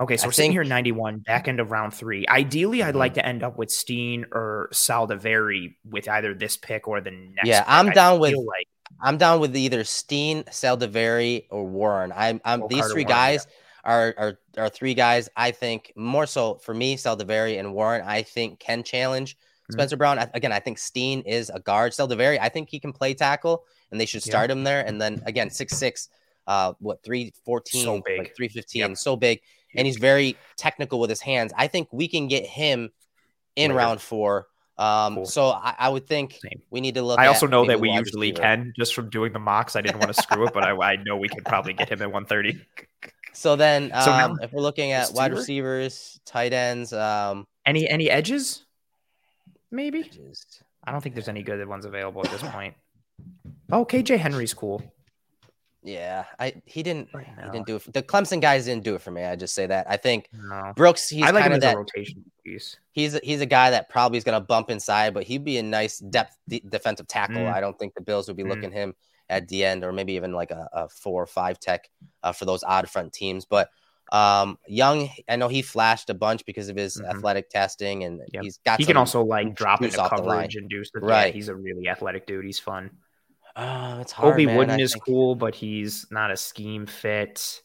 Okay, so I we're think, sitting here 91, back end of round three. Ideally, I'd like mm-hmm. to end up with Steen or Saldiveri with either this pick or the next. Yeah, pick. I'm down with like I'm down with either Steen, Saldiveri, or Warren. I'm, I'm these Carter three Warren, guys yeah. are, are are three guys I think more so for me, Saldiveri and Warren. I think can challenge mm-hmm. Spencer Brown. Again, I think Steen is a guard. Saldiveri, I think he can play tackle, and they should start yeah. him there. And then again, six six, uh, what three fourteen, so big. like three fifteen, yep. so big and he's very technical with his hands. I think we can get him in Later. round four. Um, cool. so I, I, would think Same. we need to look. I also know that we usually can just from doing the mocks. I didn't want to screw it, but I, I, know we could probably get him at 130. So then, um, so now, if we're looking at wide receivers, tight ends, um, any any edges, maybe. Edges. I don't think there's any good ones available at this point. Oh, KJ Henry's cool. Yeah, I he didn't he didn't do it. For, the Clemson guys didn't do it for me. I just say that. I think no. Brooks. He's I like kind of that rotation piece. He's a, he's a guy that probably is going to bump inside, but he'd be a nice depth de- defensive tackle. Mm. I don't think the Bills would be mm. looking him at the end, or maybe even like a, a four or five tech uh, for those odd front teams. But um, Young, I know he flashed a bunch because of his mm-hmm. athletic testing, and yep. he's got. He can also like drop into coverage and do stuff. Right, yeah, he's a really athletic dude. He's fun. Oh, it's hard. Man, Wooden I is think. cool, but he's not a scheme fit.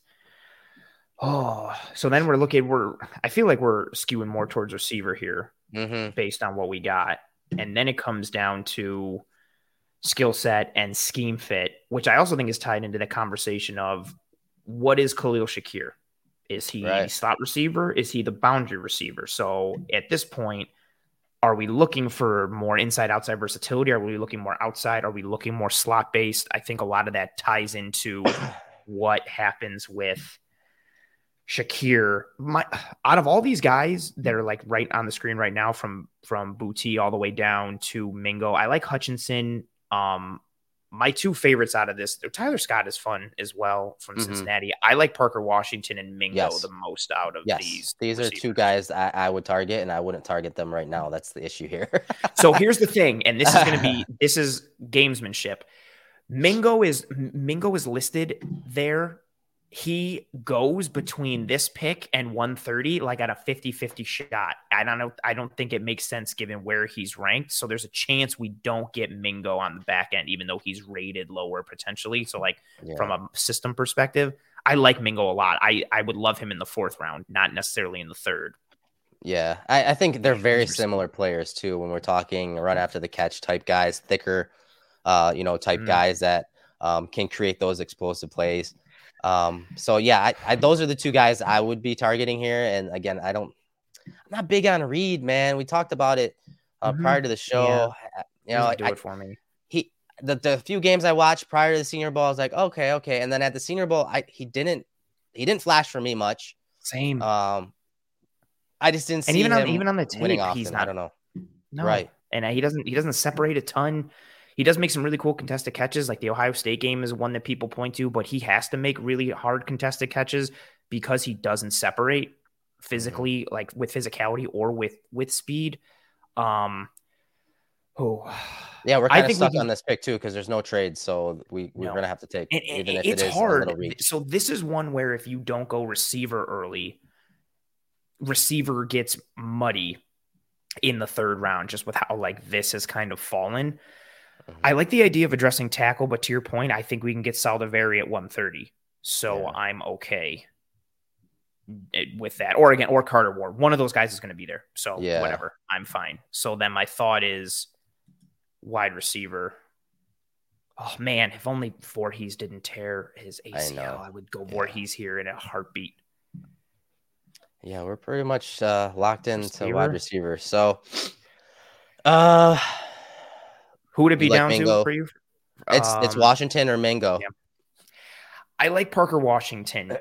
Oh, so then we're looking. We're I feel like we're skewing more towards receiver here, mm-hmm. based on what we got, and then it comes down to skill set and scheme fit, which I also think is tied into the conversation of what is Khalil Shakir? Is he right. slot receiver? Is he the boundary receiver? So at this point, are we looking for more inside outside versatility? Are we looking more outside? Are we looking more slot based? I think a lot of that ties into what happens with Shakir. My out of all these guys that are like right on the screen right now, from from Booty all the way down to Mingo, I like Hutchinson. Um, my two favorites out of this, Tyler Scott is fun as well from mm-hmm. Cincinnati. I like Parker Washington and Mingo yes. the most out of yes. these. These receivers. are two guys I, I, would target, and I wouldn't target them right now. That's the issue here. so here's the thing, and this is going to be this is gamesmanship. Mingo is Mingo is listed there. He goes between this pick and 130 like at a 50-50 shot. I don't know. I don't think it makes sense given where he's ranked. So there's a chance we don't get Mingo on the back end, even though he's rated lower potentially. So like yeah. from a system perspective, I like Mingo a lot. I I would love him in the fourth round, not necessarily in the third. Yeah, I, I think they're very similar players too. When we're talking run after the catch type guys, thicker, uh, you know, type mm. guys that um, can create those explosive plays. Um, so yeah, I, I, those are the two guys I would be targeting here. And again, I don't, I'm not big on Reed, man. We talked about it uh, mm-hmm. prior to the show. Yeah. You know, do I, it for me. He the, the few games I watched prior to the Senior Bowl, I was like, okay, okay. And then at the Senior Bowl, I he didn't he didn't flash for me much. Same. Um, I just didn't see and even on even on the tape, he's not. I don't know. No. Right. And he doesn't he doesn't separate a ton. He does make some really cool contested catches. Like the Ohio State game is one that people point to, but he has to make really hard contested catches because he doesn't separate physically, mm-hmm. like with physicality or with with speed. Um. Oh. Yeah, we're kind of stuck can, on this pick too because there's no trade, so we we're no. gonna have to take and, even if it's it is hard. So this is one where if you don't go receiver early, receiver gets muddy in the third round just with how like this has kind of fallen. Mm-hmm. I like the idea of addressing tackle, but to your point, I think we can get Saldiveri at 130. So yeah. I'm okay with that. Or again, or Carter Ward. One of those guys is going to be there. So yeah. whatever. I'm fine. So then my thought is wide receiver. Oh man, if only Voorhees didn't tear his ACL, I, I would go yeah. Voorhees here in a heartbeat. Yeah, we're pretty much uh, locked into receiver. wide receiver. So, uh, who would it be like down Mingo? to for you? It's um, it's Washington or Mingo. Yeah. I like Parker Washington,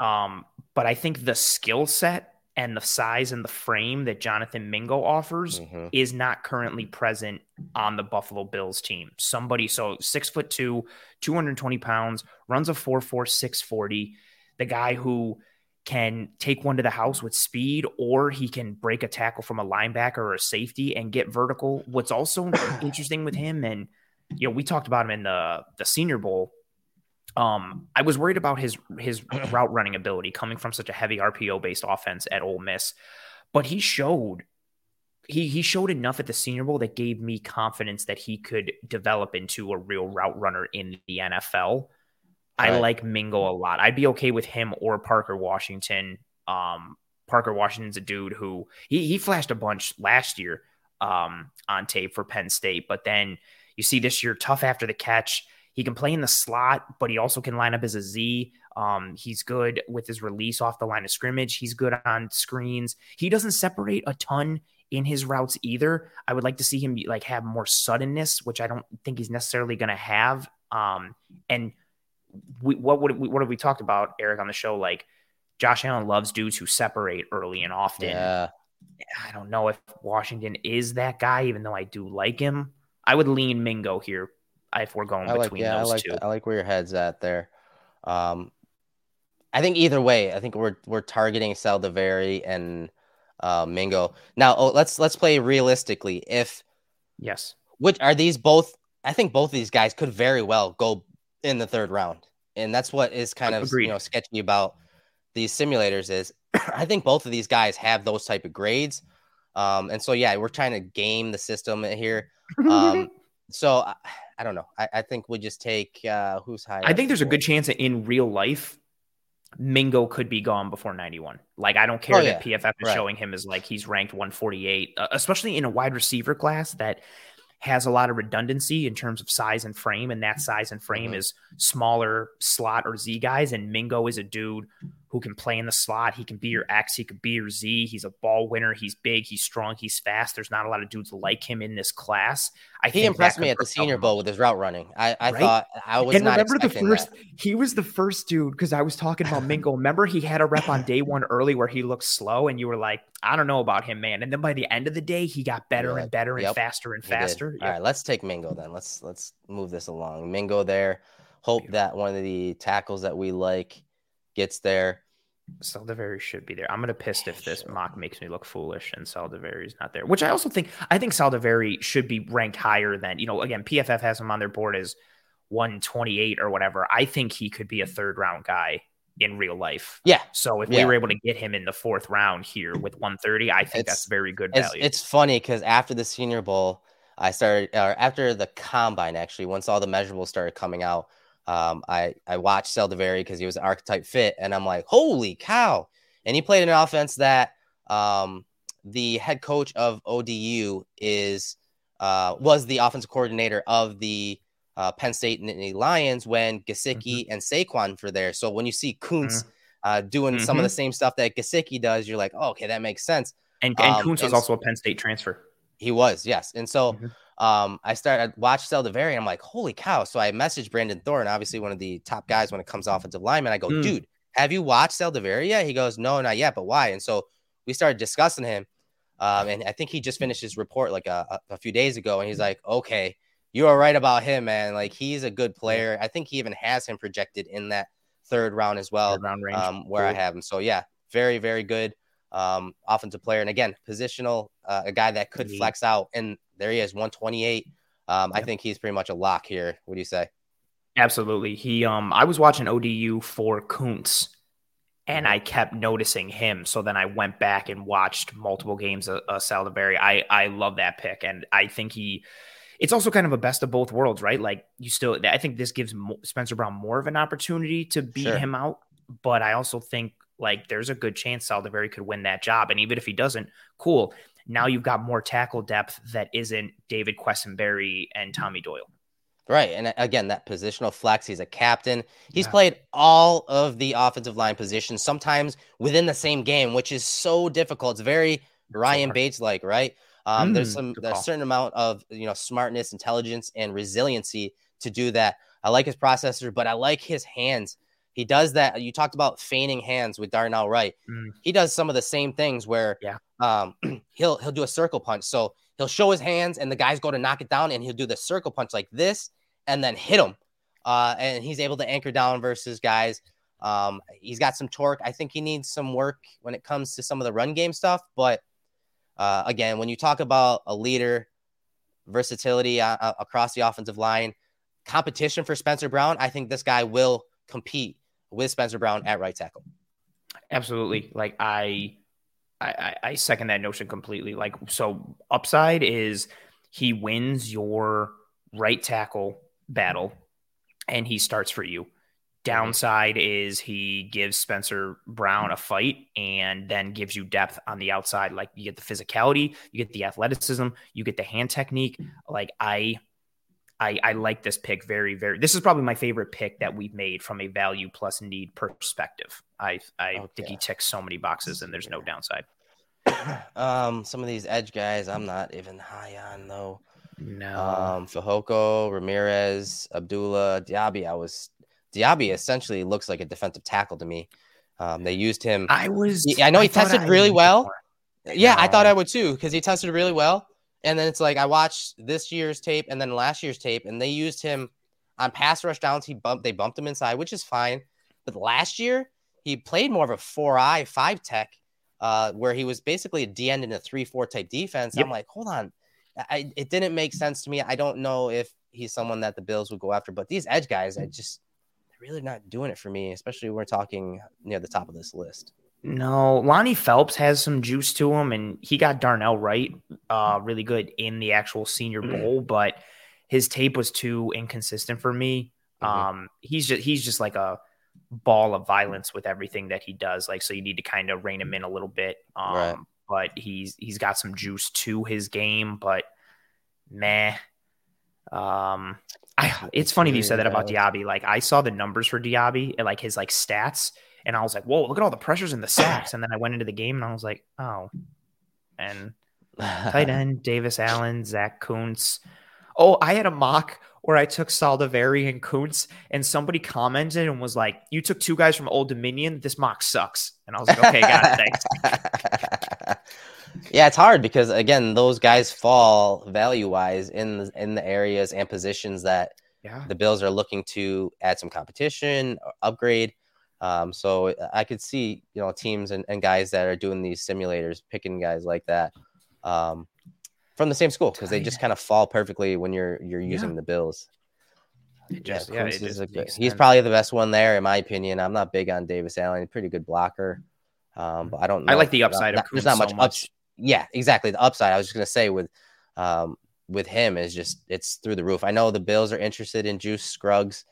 um, but I think the skill set and the size and the frame that Jonathan Mingo offers mm-hmm. is not currently present on the Buffalo Bills team. Somebody so six foot two, 220 pounds, runs a 4 640. The guy who can take one to the house with speed, or he can break a tackle from a linebacker or a safety and get vertical. What's also interesting with him, and you know, we talked about him in the the Senior Bowl. Um, I was worried about his his route running ability coming from such a heavy RPO based offense at Ole Miss, but he showed he he showed enough at the Senior Bowl that gave me confidence that he could develop into a real route runner in the NFL. I right. like Mingo a lot. I'd be okay with him or Parker Washington. Um, Parker Washington's a dude who he he flashed a bunch last year um, on tape for Penn State, but then you see this year tough after the catch. He can play in the slot, but he also can line up as a Z. Um, he's good with his release off the line of scrimmage. He's good on screens. He doesn't separate a ton in his routes either. I would like to see him like have more suddenness, which I don't think he's necessarily going to have. Um, and we, what would we, what have we talked about, Erik, on the show? Like Josh Allen loves dudes who separate early and often. Yeah. I don't know if Washington is that guy, even though I do like him. I would lean Mingo here if we're going I between like, yeah, those I like, two. I like where your head's at there. Um, I think either way, I think we're we're targeting Saldiveri and uh, Mingo. Now, oh, let's let's play realistically. If yes, which are these both? I think both of these guys could very well go in the third round. And that's what is kind of Agreed. you know sketchy about these simulators is I think both of these guys have those type of grades. Um, and so yeah, we're trying to game the system here. Um, so I, I, don't know. I, I, think we just take uh, who's higher. I think there's a good chance that in real life, Mingo could be gone before 91. Like I don't care oh, that yeah. PFF is right. showing him as like he's ranked 148, uh, especially in a wide receiver class that has a lot of redundancy in terms of size and frame, and that size and frame mm-hmm. is smaller slot or Z guys. And Mingo is a dude who can play in the slot. He can be your X, he could be your Z. He's a ball winner. He's big, he's strong, he's fast. There's not a lot of dudes like him in this class. I think he impressed me at the Senior Bowl with his route running. I, I right? thought I was and not remember the first. That. He was the first dude because I was talking about Mingo. remember he had a rep on day one early where he looked slow, and you were like, I don't know about him, man. And then by the end of the day, he got better yeah. and better and faster and faster. Yep. All right, let's take Mingo then. Let's let's move this along. Mingo there. Hope that one of the tackles that we like gets there. Saldiveri should be there. I'm gonna pissed if this mock makes me look foolish and Saldiveri's not there. Which I also think I think Saldiveri should be ranked higher than you know. Again, PFF has him on their board as 128 or whatever. I think he could be a third round guy in real life. Yeah. So if Yeah. we were able to get him in the fourth round here with 130, I think It's- that's very good It's, value. it's funny because after the Senior Bowl, I started, or after the combine, actually, once all the measurables started coming out, um, I I watched Saldiveri because he was an archetype fit, and I'm like, holy cow! And he played an offense that um, the head coach of ODU is uh, was the offensive coordinator of the uh, Penn State Nittany Lions when Gesicki and Saquon were there. So when you see Kuntz uh, doing some of the same stuff that Gesicki does, you're like, oh, okay, that makes sense. and and um, Kuntz was also a Penn State transfer. He was, yes. And so Mhm. Um, I started I watched Saldiveri. I'm like, holy cow. So I messaged Brandon Thorne, obviously one of the top guys when it comes offensive lineman. I go, Mm. dude, have you watched Saldiveri yet? He goes, no, not yet, but why? And so we started discussing him. Um, and I think he just finished his report like a, a, a few days ago. And he's like, okay, you are right about him, man. Like he's a good player. I think he even has him projected in that third round as well round range. um, where I have him. So yeah, very very good um, offensive player, and again, positional, uh, a guy that could Indeed. flex out. And there he is, 128. Um, I think he's pretty much a lock here. What do you say? Absolutely. He um I was watching ODU for Kuntz and I kept noticing him. So then I went back and watched multiple games of, of Saldiveri. I I love that pick and I think he it's also kind of a best of both worlds, right? Like you still I think this gives Spencer Brown more of an opportunity to beat Sure. him out, but I also think like there's a good chance Saldiveri could win that job and even if he doesn't, cool. Now you've got more tackle depth that isn't David Quessenberry and Tommy Doyle. Right, and uh, again, that positional flex. He's a captain. He's Yeah. played all of the offensive line positions, sometimes within the same game, which is so difficult. It's very Ryan. Bates like, right? Um, there's Mm, some there's a certain amount of you know smartness, intelligence, and resiliency to do that. I like his processor, but I like his hands. He does that. You talked about feigning hands with Darnell Wright. Mm. He does some of the same things where Yeah. um, he'll he'll do a circle punch. So he'll show his hands, and the guys go to knock it down, and he'll do the circle punch like this, and then hit him. Uh, and he's able to anchor down versus guys. Um, he's got some torque. I think he needs some work when it comes to some of the run game stuff. But uh, again, when you talk about a leader, versatility uh, uh, across the offensive line, competition for Spencer Brown, I think this guy will compete with Spencer Brown at right tackle. Absolutely. Like I, I, I- second that notion completely. Like so, upside is he wins your right tackle battle, and he starts for you. Downside is he gives Spencer Brown a fight and then gives you depth on the outside. Like you get the physicality, you get the athleticism, you get the hand technique. Like I, I, I like this pick very, very. This is probably my favorite pick that we've made from a value plus need perspective. I, I think he ticks so many boxes and there's no downside. um, some of these edge guys, I'm not even high on though. No, Um, Fajoko, Ramirez, Abdullah, Diaby. I was Diaby essentially looks like a defensive tackle to me. Um, they used him. I was. I know he thought tested really well. Yeah, I thought. I would too because he tested really well. And then it's like I watched this year's tape and then last year's tape, and they used him on pass rush downs. He bumped, they bumped him inside, which is fine. But last year he played more of a four eye five tech, uh, where he was basically a D end in a three four type defense. Yep. I'm like, hold on, I, it didn't make sense to me. I don't know if he's someone that the Bills would go after, but these edge guys, I just they're really not doing it for me, especially when we're talking near the top of this list. No, Lonnie Phelps has some juice to him, and he got Darnell Wright, uh, really good in the actual Senior Mm. Bowl, but his tape was too inconsistent for me. Mhm. Um, he's just he's just like a ball of violence with everything that he does. Like, so you need to kind of rein him in a little bit. Um, Right. but he's he's got some juice to his game, but meh. Um, I, it's funny that you said that about Diaby. Like, I saw the numbers for Diaby and like his like stats, and I was like, "Whoa, look at all the pressures in the sacks!" And then I went into the game and I was like, "Oh," and tight end Davis Allen, Zach Kuntz. Oh, I had a mock where I took Saldiveri and Kuntz, and somebody commented and was like, "You took two guys from Old Dominion. This mock sucks." And I was like, "Okay, got it. Thanks." yeah, it's hard because again, those guys fall value wise in the, in the areas and positions that Yeah, the Bills are looking to add some competition, or upgrade. Um, so I could see you know teams and, and guys that are doing these simulators picking guys like that um, from the same school because they just kind of fall perfectly when you're you're using the Bills. Just, yeah, yeah, Kuntz just a good, he's probably the best one there in my opinion. I'm not big on Davis Allen. He's pretty good blocker. Um, but I don't know. I like the not- upside of not- There's Kuntz not so much, much. ups. Yeah, exactly. The upside. I was just gonna say with um with him is just it's through the roof. I know the Bills are interested in Juice Scruggs.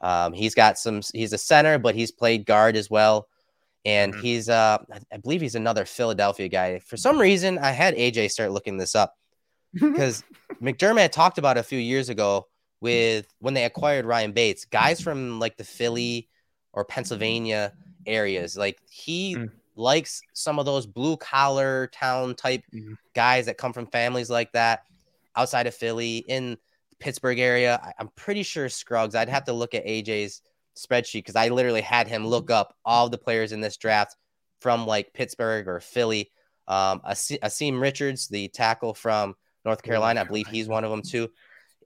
Um, he's got some. He's a center, but he's played guard as well, and Mhm. he's uh, I- believe he's another Philadelphia guy. For some reason, I had AJ start looking this up because McDermott had talked about a few years ago with when they acquired Ryan Bates, guys from like the Philly or Pennsylvania areas. Like he Mm. likes some of those blue collar town type Mhm. guys that come from families like that outside of Philly in Pittsburgh area. I- I'm pretty sure Scruggs. I'd have to look at AJ's spreadsheet because I literally had him look up all the players in this draft from like Pittsburgh or Philly. Um, Asim Richards, the tackle from North Carolina, I believe he's one of them too.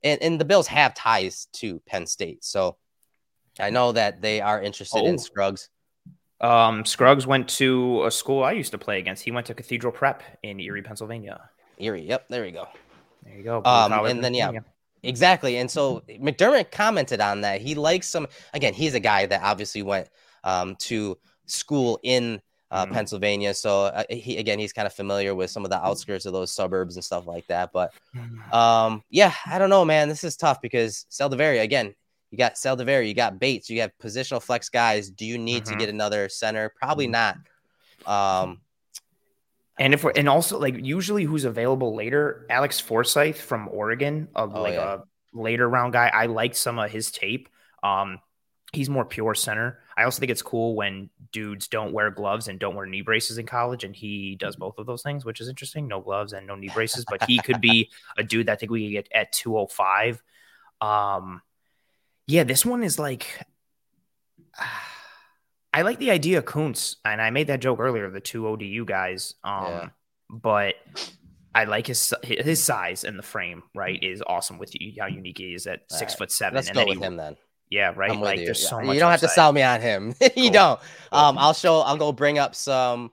And, and the Bills have ties to Penn State, so I know that they are interested in Oh. Scruggs. Um, Scruggs went to a school I used to play against. He went to Cathedral Prep in Erie, Pennsylvania. Erie, yep, there we go. There you go. Um, and then, yeah. Exactly. And so McDermott commented on that. He likes some, again, he's a guy that obviously went um, to school in uh, Mhm. Pennsylvania. So uh, he, again, he's kind of familiar with some of the outskirts of those suburbs and stuff like that. But um, yeah, I don't know, man. This is tough because Saldiveri, again, you got Saldiveri, you got Bates, you have positional flex guys. Do you need to Mhm. get another center? Probably not. Um, And if we're and also like usually who's available later, Alex Forsyth from Oregon, uh, Oh, like yeah. a later round guy. I liked some of his tape. Um, he's more pure center. I also think it's cool when dudes don't wear gloves and don't wear knee braces in college, and he does both of those things, which is interesting. No gloves and no knee braces, but he could be a dude that I think we could get at 205. Um, yeah, this one is like I like the idea of Kuntz, and I made that joke earlier, the two ODU guys. Um, Yeah. but I like his his size and the frame. Right, is awesome with you, how unique he is at All six right, foot seven. let's and go then with he- him then. Yeah, right. Like you. there's so Yeah, much. You don't have to sell me on him. you Cool. don't. Um, I'll show. I'll go bring up some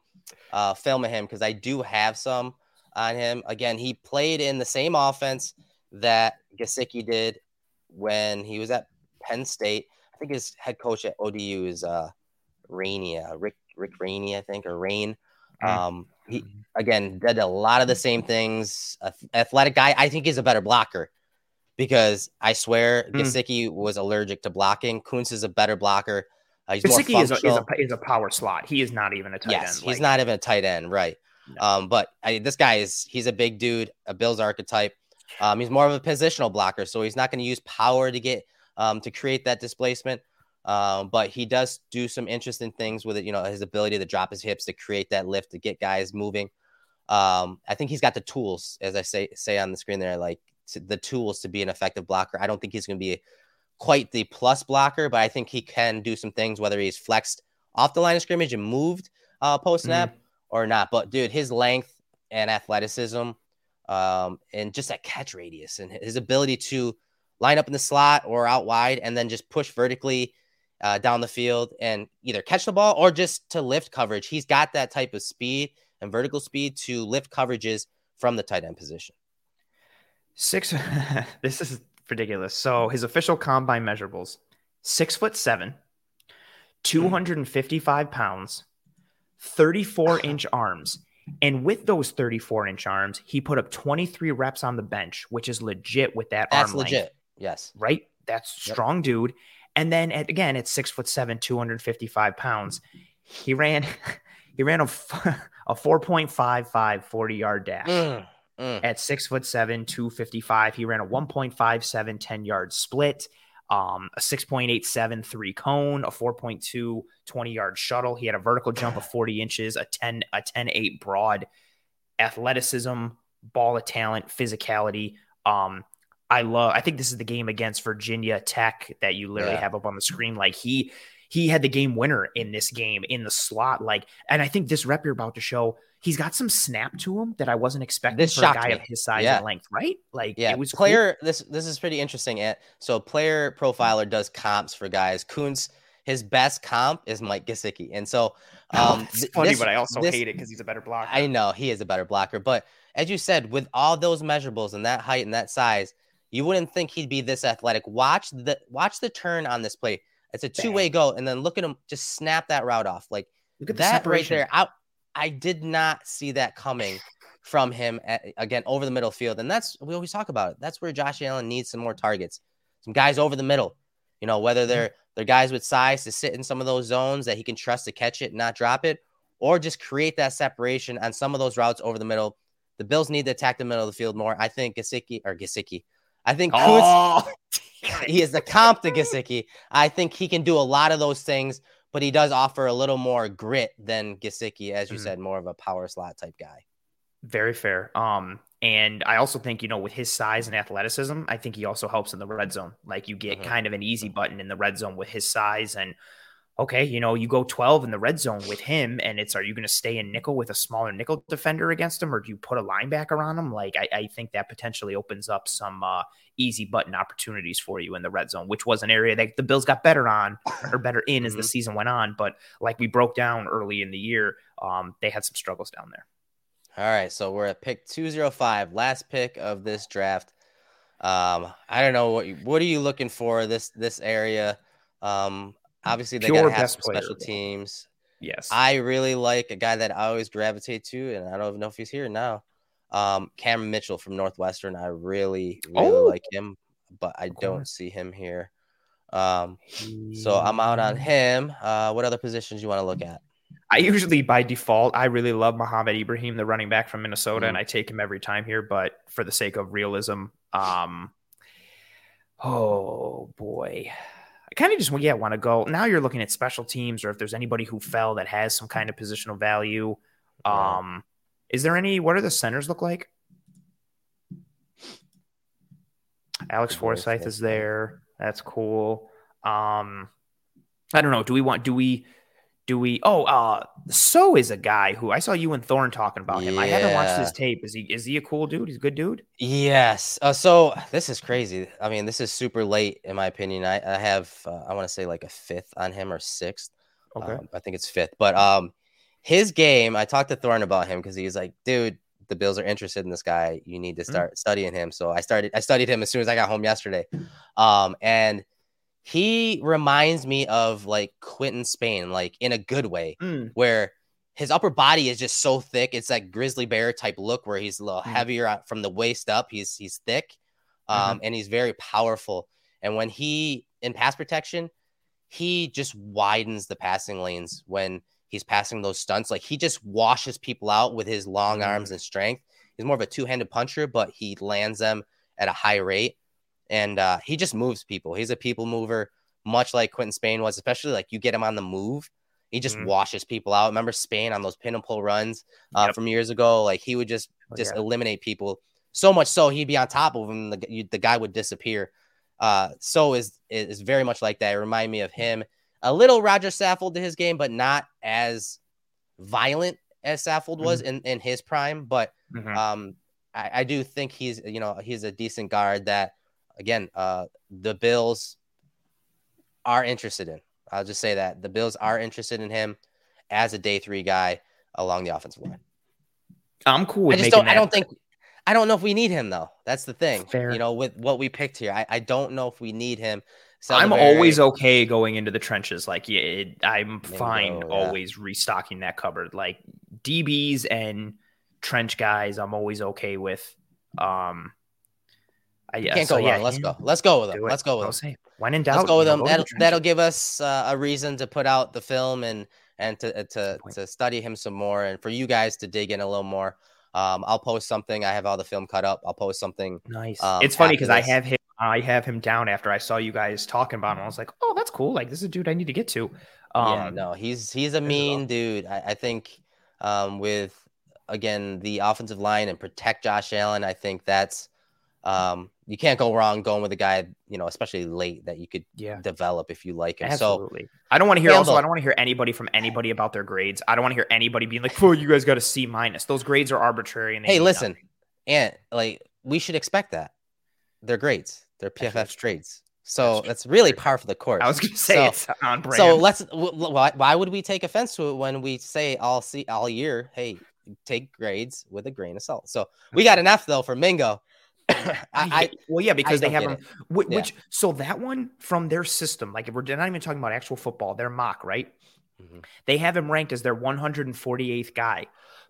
uh, film of him because I do have some on him. Again, he played in the same offense that Gesicki did when he was at Penn State. I think his head coach at ODU is uh, Rainey, uh, Rick Rick Rahne, I think, or Rain. Mm. Um, he again did a lot of the same things. Ath- Athletic guy. I think he's a better blocker because I swear Mm. Gesicki was allergic to blocking. Kuntz is a better blocker. Uh, he's more Gesicki is a, is, a, is a power slot. He is not even a tight yes, end. he's like- not even a tight end, right? No. Um, but I, this guy is he's a big dude, a Bills archetype. Um, he's more of a positional blocker, so he's not going to use power to get um, to create that displacement. Um, but he does do some interesting things with it. You know, his ability to drop his hips to create that lift to get guys moving. Um, I think he's got the tools, as I say say on the screen there, like to, the tools to be an effective blocker. I don't think he's going to be quite the plus blocker, but I think he can do some things, whether he's flexed off the line of scrimmage and moved uh, post snap or not. But dude, his length and athleticism, um, and just that catch radius and his ability to line up in the slot or out wide and then just push vertically uh, down the field and either catch the ball or just to lift coverage. He's got that type of speed and vertical speed to lift coverages from the tight end position. Six. this is ridiculous. So his official combine measurables: six foot seven, two hundred and fifty-five pounds, thirty-four inch arms, and with those thirty-four inch arms, he put up twenty-three reps on the bench, which is legit with that That's length, legit. Yes. right? That's Yep. strong, dude. And then at, again, at six foot seven, two hundred fifty-five pounds, he ran. He ran a, a 4.55 40 yard dash Mm, mm. at six foot seven, 255. He ran a 1.57 10 yard split, um, a 6.87 three cone, a 4.2 20 yard shuttle. He had a vertical jump of 40 inches, a 10, a 10 8 broad, athleticism, ball of talent, physicality. Um, I love, I think this is the game against Virginia Tech that you literally Yeah. have up on the screen. Like he, he had the game winner in this game in the slot. Like, and I think this rep you're about to show, he's got some snap to him that I wasn't expecting This for a guy me. of his size Yeah. and length, right? Like, Yeah, it was cool. player. This this is pretty interesting. Ant. So player profiler does comps for guys. Kuntz, his best comp is Mike Gesicki, and so um, it's th- funny, this- but I also this- hate it because he's a better blocker. I know he is a better blocker, but as you said, with all those measurables and that height and that size, You wouldn't think he'd be this athletic. Watch the watch the turn on this play. It's a two way go, and then look at him just snap that route off. Like Look at the that right separation. there. I I did not see that coming from him at, again over the middle field, and that's we always talk about it. That's where Josh Allen needs some more targets, some guys over the middle. You know, whether they're they're guys with size to sit in some of those zones that he can trust to catch it and not drop it, or just create that separation on some of those routes over the middle. The Bills need to attack the middle of the field more. I think Gesicki or Gesicki. I think Oh, he is the comp to Gesicki. I think he can do a lot of those things, but he does offer a little more grit than Gesicki, as you Mhm. said, more of a power slot type guy. very fair. Um, and I also think you know with his size and athleticism, I think he also helps in the red zone. Like you get Mhm. kind of an easy button in the red zone with his size and. Okay, you know, you go 12 in the red zone with him, and it's are you going to stay in nickel with a smaller nickel defender against him, or do you put a linebacker on him? Like, I, I think that potentially opens up some uh, easy button opportunities for you in the red zone, which was an area that the Bills got better on or better in as the Mhm. season went on. But like we broke down early in the year, um, they had some struggles down there. All right, so we're at pick 205, last pick of this draft. Um, I don't know what you- what are you looking for this this area? Um, obviously they gotta have best some player. special teams. Yes. I really like a guy that I always gravitate to, and I don't even know if he's here now. Um, Cameron Mitchell from Northwestern. I really, really Oh. like him, but I don't see him here. Um, so I'm out on him. Uh, what other positions you want to look at? I usually by default, I really love Mohamed Ibrahim, the running back from Minnesota, Mm. and I take him every time here. But for the sake of realism, um, oh boy, I kind of just yeah want to go. Now you're looking at special teams, or if there's anybody who fell that has some kind of positional value. Um, is there any? What are the centers look like? Alex Forsyth is there. That's cool. Um, I don't know. Do we want? Do we? Do we? Oh, uh, so is a guy who I saw you and Thorne talking about him. I haven't watched his tape. Is he? Is he a cool dude? He's a good dude. Yes. Uh, so this is crazy. I mean, this is super late in my opinion. I, I have uh, I want to say like a fifth on him or sixth. Okay. Um, I think it's fifth. But um, his game. I talked to Thorne about him because he was like, dude, the Bills are interested in this guy. You need to Mm. start studying him. So I started. I studied him as soon as I got home yesterday. Um, and he reminds me of like Quentin Spain, like in a good way Mm, where his upper body is just so thick. It's like grizzly bear type look where he's a little Mhm. heavier from the waist up. He's he's thick, um, and he's very powerful. And when he in pass protection, he just widens the passing lanes when he's passing those stunts. Like he just washes people out with his long Mhm. arms and strength. He's more of a two handed puncher, but he lands them at a high rate. And uh, he just moves people. He's a people mover, much like Quentin Spain was, especially like you get him on the move. He just Mhm. washes people out. Remember Spain on those pin and pull runs uh, Yep. from years ago? Like he would just Oh, just yeah. eliminate people so much so he'd be on top of him. The, you, the guy would disappear. Uh, so is is very much like that. It remind me of him. A little Roger Saffold to his game, but not as violent as Saffold was in, in his prime. But Mhm. um, I, I do think he's you know he's a decent guard that again uh, the Bills are interested in. I'll just say that the Bills are interested in him as a day three guy along the offensive line. I'm cool I just don't. I don't think. I don't know if we need him though. That's the thing. Fair. You know, with what we picked here, I, I don't know if we need him. I'm Saldiveri- always okay going into the trenches. Like, yeah, it, I'm fine yeah. always restocking that cupboard. Like DBs and trench guys, I'm always okay with. Um, I, yeah, can't so, go yeah, wrong. Let's go. Let's go with them. Let's go with say, when in doubt, Let's go with you know, him. to the That'll, that'll give us uh, a reason to put out the film and and to uh, to to study him some more, and for you guys to dig in a little more. Um, I'll post something. I have all the film cut up. I'll post something. Nice. um, it's funny because I have him. I have him down after I saw you guys talking about him. I was like, oh, that's cool. Like this is a dude I need to get to. Um, yeah, no, he's he's a mean dude. I, I think um, with again the offensive line and protect Josh Allen, I think that's um, you can't go wrong going with a guy, you know, especially late that you could Yeah. develop if you like him. So I don't want to hear also. I don't want to hear anybody from anybody about their grades. I don't want to hear anybody being like, "Oh, you guys got a C minus." Those grades are arbitrary. And hey, listen, nothing. and like we should expect that. They're grades. They're PFF true. trades. So That's that's really par for the course. I was going to say So- it's on brand. So let's. Why, why would we take offense to it when we say all see all year? Hey, take grades with a grain of salt. So we got an F though for Mingo. I, I, well, yeah, because I they have them. Which, Yeah. which so that one from their system, like if we're not even talking about actual football, their mock, right? Mhm. They have him ranked as their 148th guy,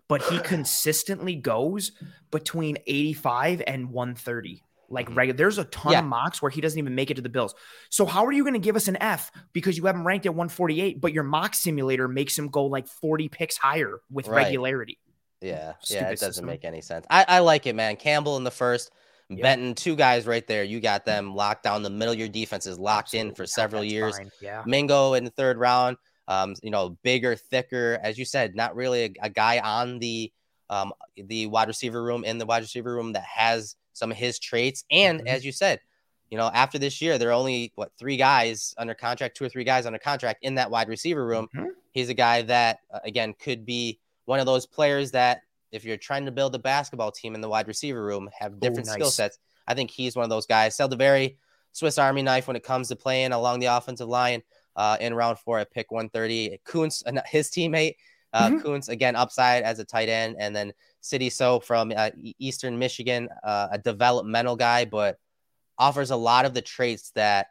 but he consistently goes between 85 and 130. Like Mhm. regular, there's a ton Yeah. of mocks where he doesn't even make it to the Bills. So how are you going to give us an F because you have him ranked at 148, but your mock simulator makes him go like 40 picks higher with Right. regularity? Yeah, yeah, it doesn't system. make any sense. I, I like it, man. Campbell in the first, Yeah. Benton, two guys right there. You got them locked down. The middle of your defense is locked in for several years. fine. Yeah. Mingo in the third round, um, you know, bigger, thicker, as you said, not really a, a guy on the um the wide receiver room in the wide receiver room that has some of his traits. And Mhm. as you said, you know, after this year, there are only what three guys under contract, two or three guys under contract in that wide receiver room. Mhm. He's a guy that uh, again could be one of those players that if you're trying to build a basketball team in the wide receiver room, have different skill nice. sets. I think he's one of those guys. Sell the very Swiss Army knife when it comes to playing along the offensive line. Uh, in round four at pick 130, Kuntz, his teammate, uh, Mhm. Kuntz again upside as a tight end, and then Sidy Sow from uh, Eastern Michigan, uh, a developmental guy, but offers a lot of the traits that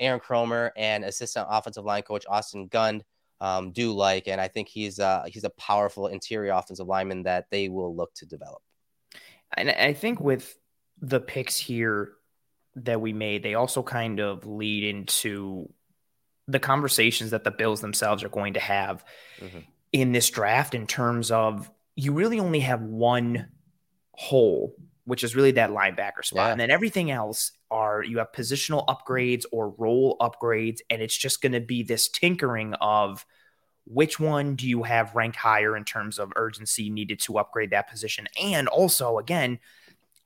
Aaron Kromer and assistant offensive line coach Austin Gund um, do like, and I think he's uh, he's a powerful interior offensive lineman that they will look to develop. And I think with the picks here that we made, they also kind of lead into the conversations that the Bills themselves are going to have Mhm. in this draft in terms of you really only have one hole, which is really that linebacker spot. Yeah. And then everything else are you have positional upgrades or role upgrades. And it's just going to be this tinkering of which one do you have ranked higher in terms of urgency needed to upgrade that position? And also, again,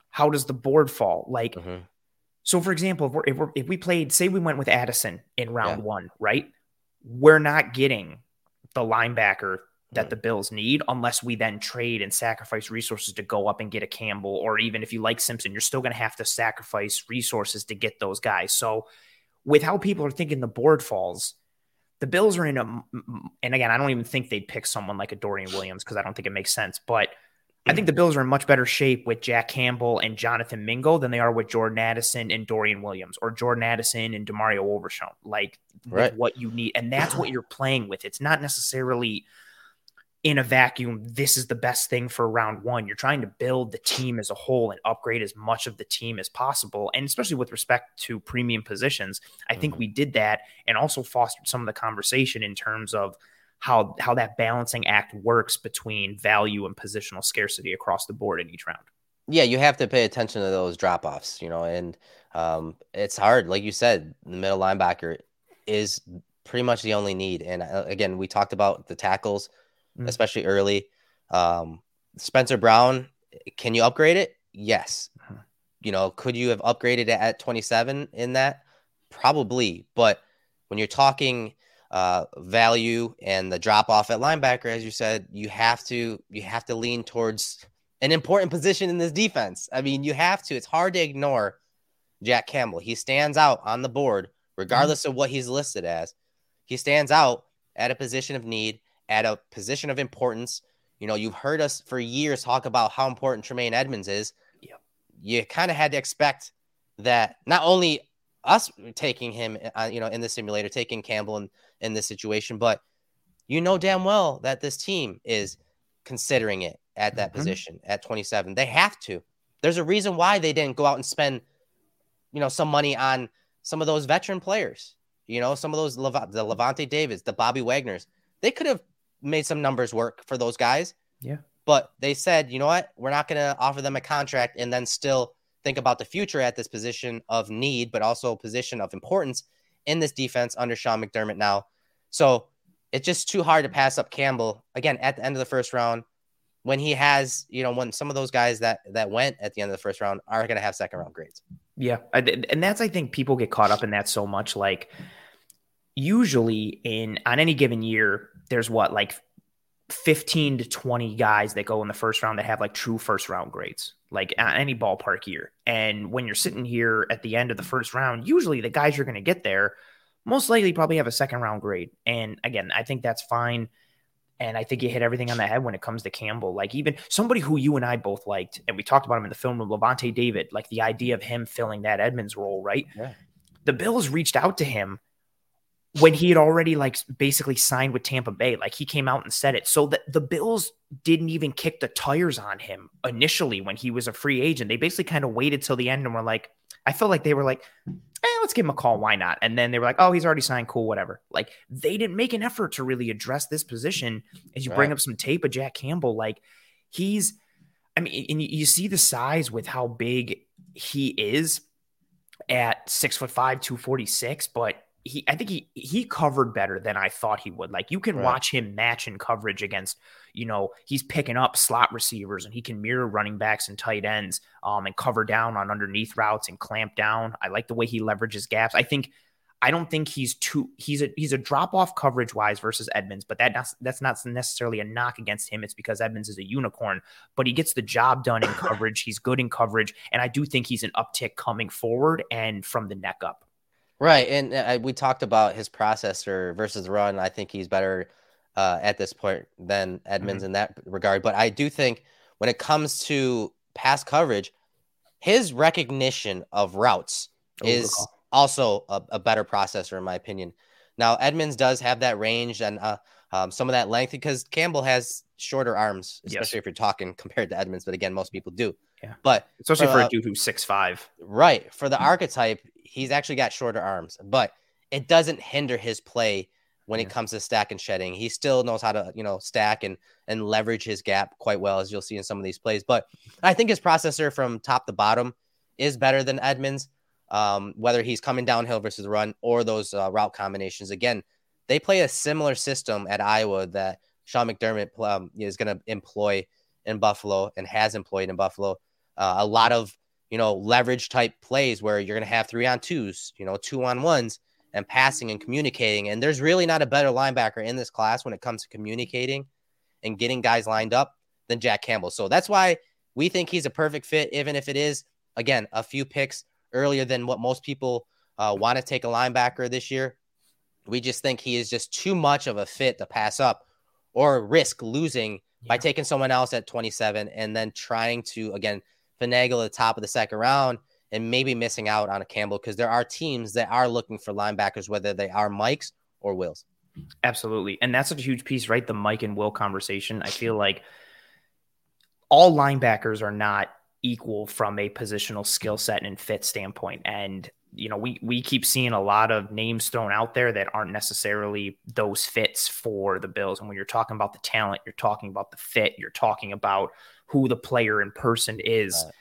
how does the board fall? Like, Mhm. so for example, if, we're, if, we're, if we played, say we went with Addison in round Yeah. one, right? We're not getting the linebacker that the Bills need unless we then trade and sacrifice resources to go up and get a Campbell, or even if you like Simpson, you're still going to have to sacrifice resources to get those guys. So, with how people are thinking the board falls, the Bills are in a, and again, I don't even think they'd pick someone like a Dorian Williams because I don't think it makes sense. But I think the Bills are in much better shape with Jack Campbell and Jonathan Mingo than they are with Jordan Addison and Dorian Williams or Jordan Addison and DeMarvion Overshown. Like Right. what you need, and that's what you're playing with. It's not necessarily in a vacuum. This is the best thing for round one. You're trying to build the team as a whole and upgrade as much of the team as possible, and especially with respect to premium positions. I think Mhm. we did that and also fostered some of the conversation in terms of how how that balancing act works between value and positional scarcity across the board in each round. yeah, you have to pay attention to those drop offs, you know, and um, it's hard. Like you said, the middle linebacker is pretty much the only need. And uh, again, we talked about the tackles, Mm. especially early. Um, Spencer Brown, can you upgrade it? Yes. Mhm. You know, could you have upgraded it at 27 in that? Probably. But when you're talking uh, value and the drop off at linebacker, as you said, you have to you have to lean towards an important position in this defense. I mean, you have to. It's hard to ignore Jack Campbell. He stands out on the board, regardless of what he's listed as. He stands out at a position of need, at a position of importance. You know, you've heard us for years talk about how important Tremaine Edmunds is. Yep. You kind of had to expect that not only us taking him, uh, you know, in the simulator, taking Campbell in, in this situation, but you know damn well that this team is considering it at that Mhm. position at 27. They have to. There's a reason why they didn't go out and spend, you know, some money on some of those veteran players. You know, some of those Lev- the Lavonte Davids, the Bobby Wagners. They could have made some numbers work for those guys. Yeah. But they said, you know what? We're not going to offer them a contract and then still think about the future at this position of need, but also a position of importance in this defense under Sean McDermott now. So it's just too hard to pass up Campbell again at the end of the first round when he has, you know, when some of those guys that that went at the end of the first round are going to have second round grades. Yeah, and that's I think people get caught up in that so much. Like usually in on any given year, there's what like 15 to 20 guys that go in the first round that have like true first round grades, like any ballpark year. And when you're sitting here at the end of the first round, usually the guys you're going to get there most likely probably have a second round grade. And again, I think that's fine. And I think you hit everything on the head when it comes to Campbell. Like even somebody who you and I both liked, and we talked about him in the film with Lavonte David, like the idea of him filling that Edmunds role, right? Yeah. The Bills reached out to him when he had already like basically signed with Tampa Bay. Like he came out and said it. So that the Bills didn't even kick the tires on him initially when he was a free agent. They basically kind of waited till the end and were like, I felt like they were like, eh, let's give him a call. Why not? And then they were like, oh, he's already signed. Cool, whatever. Like they didn't make an effort to really address this position. As you right. bring up some tape of Jack Campbell, like he's, I mean, and you see the size with how big he is at six foot five, 246, but he I think he he covered better than I thought he would. Like you can right. watch him match in coverage against, you know, he's picking up slot receivers and he can mirror running backs and tight ends um and cover down on underneath routes and clamp down. I like the way he leverages gaps. I think I don't think he's too he's a he's a drop off coverage wise versus Edmunds, but that that's not necessarily a knock against him. It's because Edmunds is a unicorn, but he gets the job done in coverage. He's good in coverage, and I do think he's an uptick coming forward and from the neck up. Right, and uh, we talked about his processor versus run. I think he's better uh, at this point than Edmunds mm-hmm. in that regard. But I do think when it comes to pass coverage, his recognition of routes oh, is also a, a, better processor, in my opinion. Now, Edmunds does have that range and uh, um, some of that length because Campbell has shorter arms, especially yes. if you're talking compared to Edmunds. But again, most people do. Yeah. But especially for, for a dude who's six five. Right. For the archetype, he's actually got shorter arms, but it doesn't hinder his play when yeah. it comes to stack and shedding. He still knows how to, you know, stack and and leverage his gap quite well, as you'll see in some of these plays. But I think his processor from top to bottom is better than Edmunds. Um, whether he's coming downhill versus run or those uh, route combinations. Again, they play a similar system at Iowa that Sean McDermott um, is going to employ in Buffalo and has employed in Buffalo. Uh, a lot of you know, leverage type plays where you're going to have three on twos, you know, two on ones and passing and communicating. And there's really not a better linebacker in this class when it comes to communicating and getting guys lined up than Jack Campbell. So that's why we think he's a perfect fit, even if it is, again, a few picks earlier than what most people uh, want to take a linebacker this year. We just think he is just too much of a fit to pass up or risk losing yeah. by taking someone else at 27 and then trying to, again, finagle at the top of the second round and maybe missing out on a Campbell because there are teams that are looking for linebackers, whether they are Mikes or Wills. Absolutely. And that's such a huge piece, right? The Mike and Will conversation. I feel like all linebackers are not equal from a positional skill set and fit standpoint. And you know, we we keep seeing a lot of names thrown out there that aren't necessarily those fits for the Bills. And when you're talking about the talent, you're talking about the fit, you're talking about who the player in person is, right.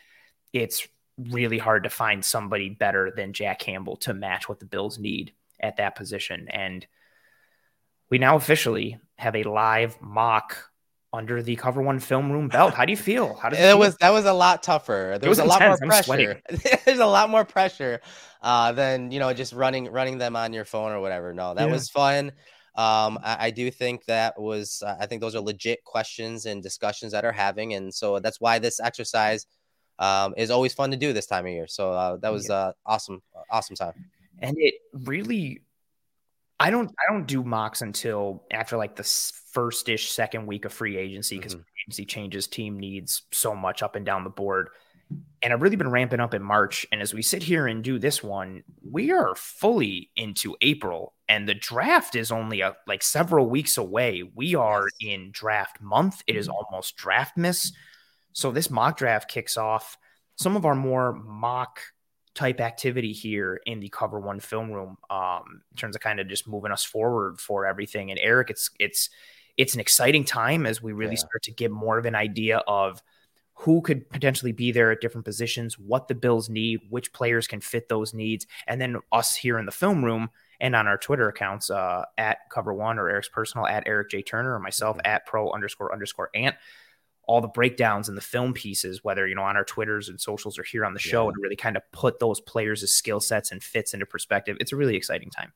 it's really hard to find somebody better than Jack Campbell to match what the Bills need at that position. And we now officially have a live mock under the cover one film room belt. How do you feel? How does it, it was that was a lot tougher. There was, was, a lot more pressure. There's a lot more pressure uh, than you know just running running them on your phone or whatever. No, that yeah. was fun. Um, I, I, do think that was, uh, I think those are legit questions and discussions that are having. And so that's why this exercise um, is always fun to do this time of year. So uh, that was uh, awesome, awesome time. And it really, I don't, I don't do mocks until after like the first ish second week of free agency because mm-hmm. agency changes, team needs so much up and down the board and I've really been ramping up in March. And as we sit here and do this one, we are fully into April, and the draft is only a, like several weeks away. We are in draft month. It is mm-hmm. almost draft miss. So this mock draft kicks off some of our more mock type activity here in the cover one film room um, in terms of kind of just moving us forward for everything. And Erik, it's it's it's an exciting time as we really yeah. start to get more of an idea of – who could potentially be there at different positions, what the Bills need, which players can fit those needs, and then us here in the film room and on our Twitter accounts uh, at Cover One or Erik's personal at Eric J Turner or myself mm-hmm. at Pro underscore underscore Ant. All the breakdowns and the film pieces, whether you know on our Twitters and socials or here on the show, yeah. to really kind of put those players' skill sets and fits into perspective. It's a really exciting time.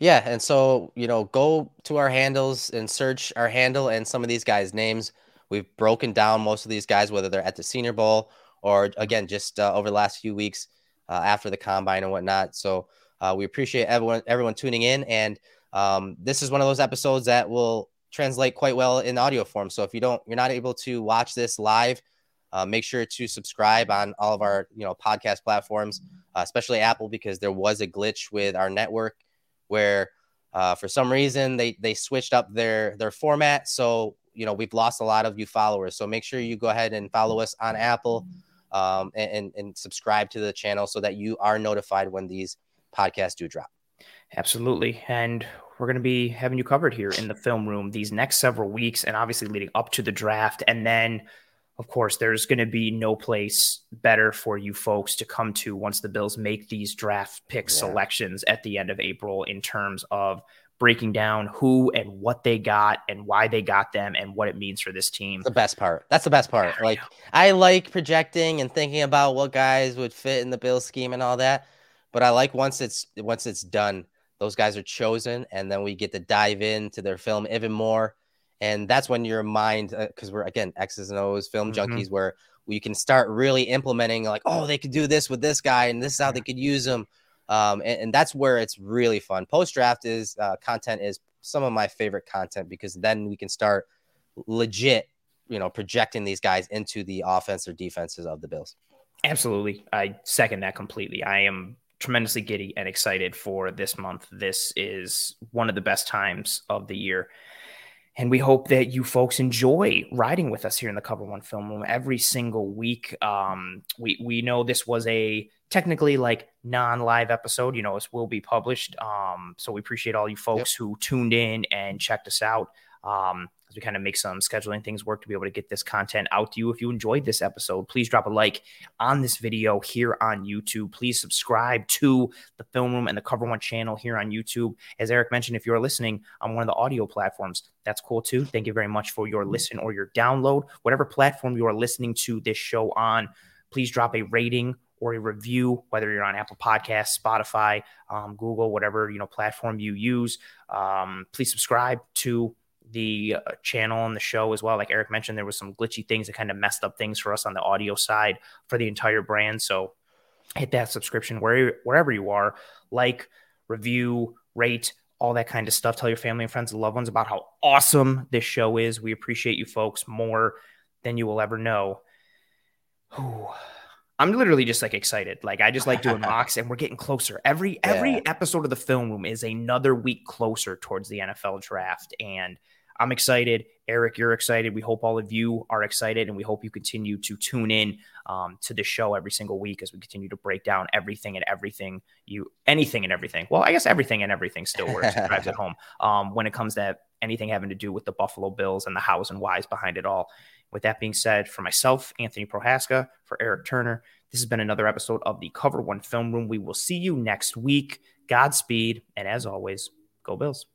Yeah, and so you know, go to our handles and search our handle and some of these guys' names We've broken down most of these guys, whether they're at the Senior Bowl or again just uh, over the last few weeks uh, after the combine and whatnot. So uh, we appreciate everyone everyone tuning in, and um, this is one of those episodes that will translate quite well in audio form. So if you don't, you're not able to watch this live, uh, make sure to subscribe on all of our you know podcast platforms, uh, especially Apple, because there was a glitch with our network where uh, for some reason they they switched up their their format. So you know we've lost a lot of you followers. So make sure you go ahead and follow us on Apple um, and, and subscribe to the channel so that you are notified when these podcasts do drop. Absolutely. And we're going to be having you covered here in the film room these next several weeks and obviously leading up to the draft. And then, of course, there's going to be no place better for you folks to come to once the Bills make these draft pick yeah. selections at the end of April in terms of breaking down who and what they got and why they got them and what it means for this team. The best part. That's the best part. Like I like projecting and thinking about what guys would fit in the Bill scheme and all that, but I like once it's once it's done, those guys are chosen and then we get to dive into their film even more. And that's when your mind because uh, we're again X's and O's film mm-hmm. junkies where we can start really implementing like, oh, they could do this with this guy and this is how they could use them um, and, and, that's where it's really fun. Post draft is uh, content is some of my favorite content because then we can start legit, you know, projecting these guys into the offense or defenses of the Bills. Absolutely, I second that completely. I am tremendously giddy and excited for this month. This is one of the best times of the year. And we hope that you folks enjoy riding with us here in the Cover One Film Room every single week. Um, we we know this was a technically like non-live episode. You know, this will be published. Um, so we appreciate all you folks yep. who tuned in and checked us out. Um, as we kind of make some scheduling things work to be able to get this content out to you. If you enjoyed this episode, please drop a like on this video here on YouTube. Please subscribe to the Film Room and the Cover One channel here on YouTube. As Erik mentioned, if you're listening on one of the audio platforms, that's cool too. Thank you very much for your listen or your download. Whatever platform you are listening to this show on, please drop a rating or a review, whether you're on Apple Podcasts, Spotify, um, Google, whatever you know platform you use. Um, please subscribe to the uh, channel and the show as well. Like Erik mentioned, there was some glitchy things that kind of messed up things for us on the audio side for the entire brand. So hit that subscription where, wherever you are, like, review, rate, all that kind of stuff. Tell your family and friends and loved ones about how awesome this show is. We appreciate you folks more than you will ever know. Ooh. I'm literally just like excited. Like I just like doing mocks and we're getting closer. Every every episode of the film room is another week closer towards the NFL draft and I'm excited. Erik, you're excited. We hope all of you are excited, and we hope you continue to tune in um, to the show every single week as we continue to break down everything and everything you, anything and everything. Well, I guess everything and everything still works. drives it home um, when it comes to anything having to do with the Buffalo Bills and the hows and whys behind it all. With that being said, for myself, Anthony Prohaska, for Erik Turner, this has been another episode of the Cover One Film Room. We will see you next week. Godspeed, and as always, go Bills.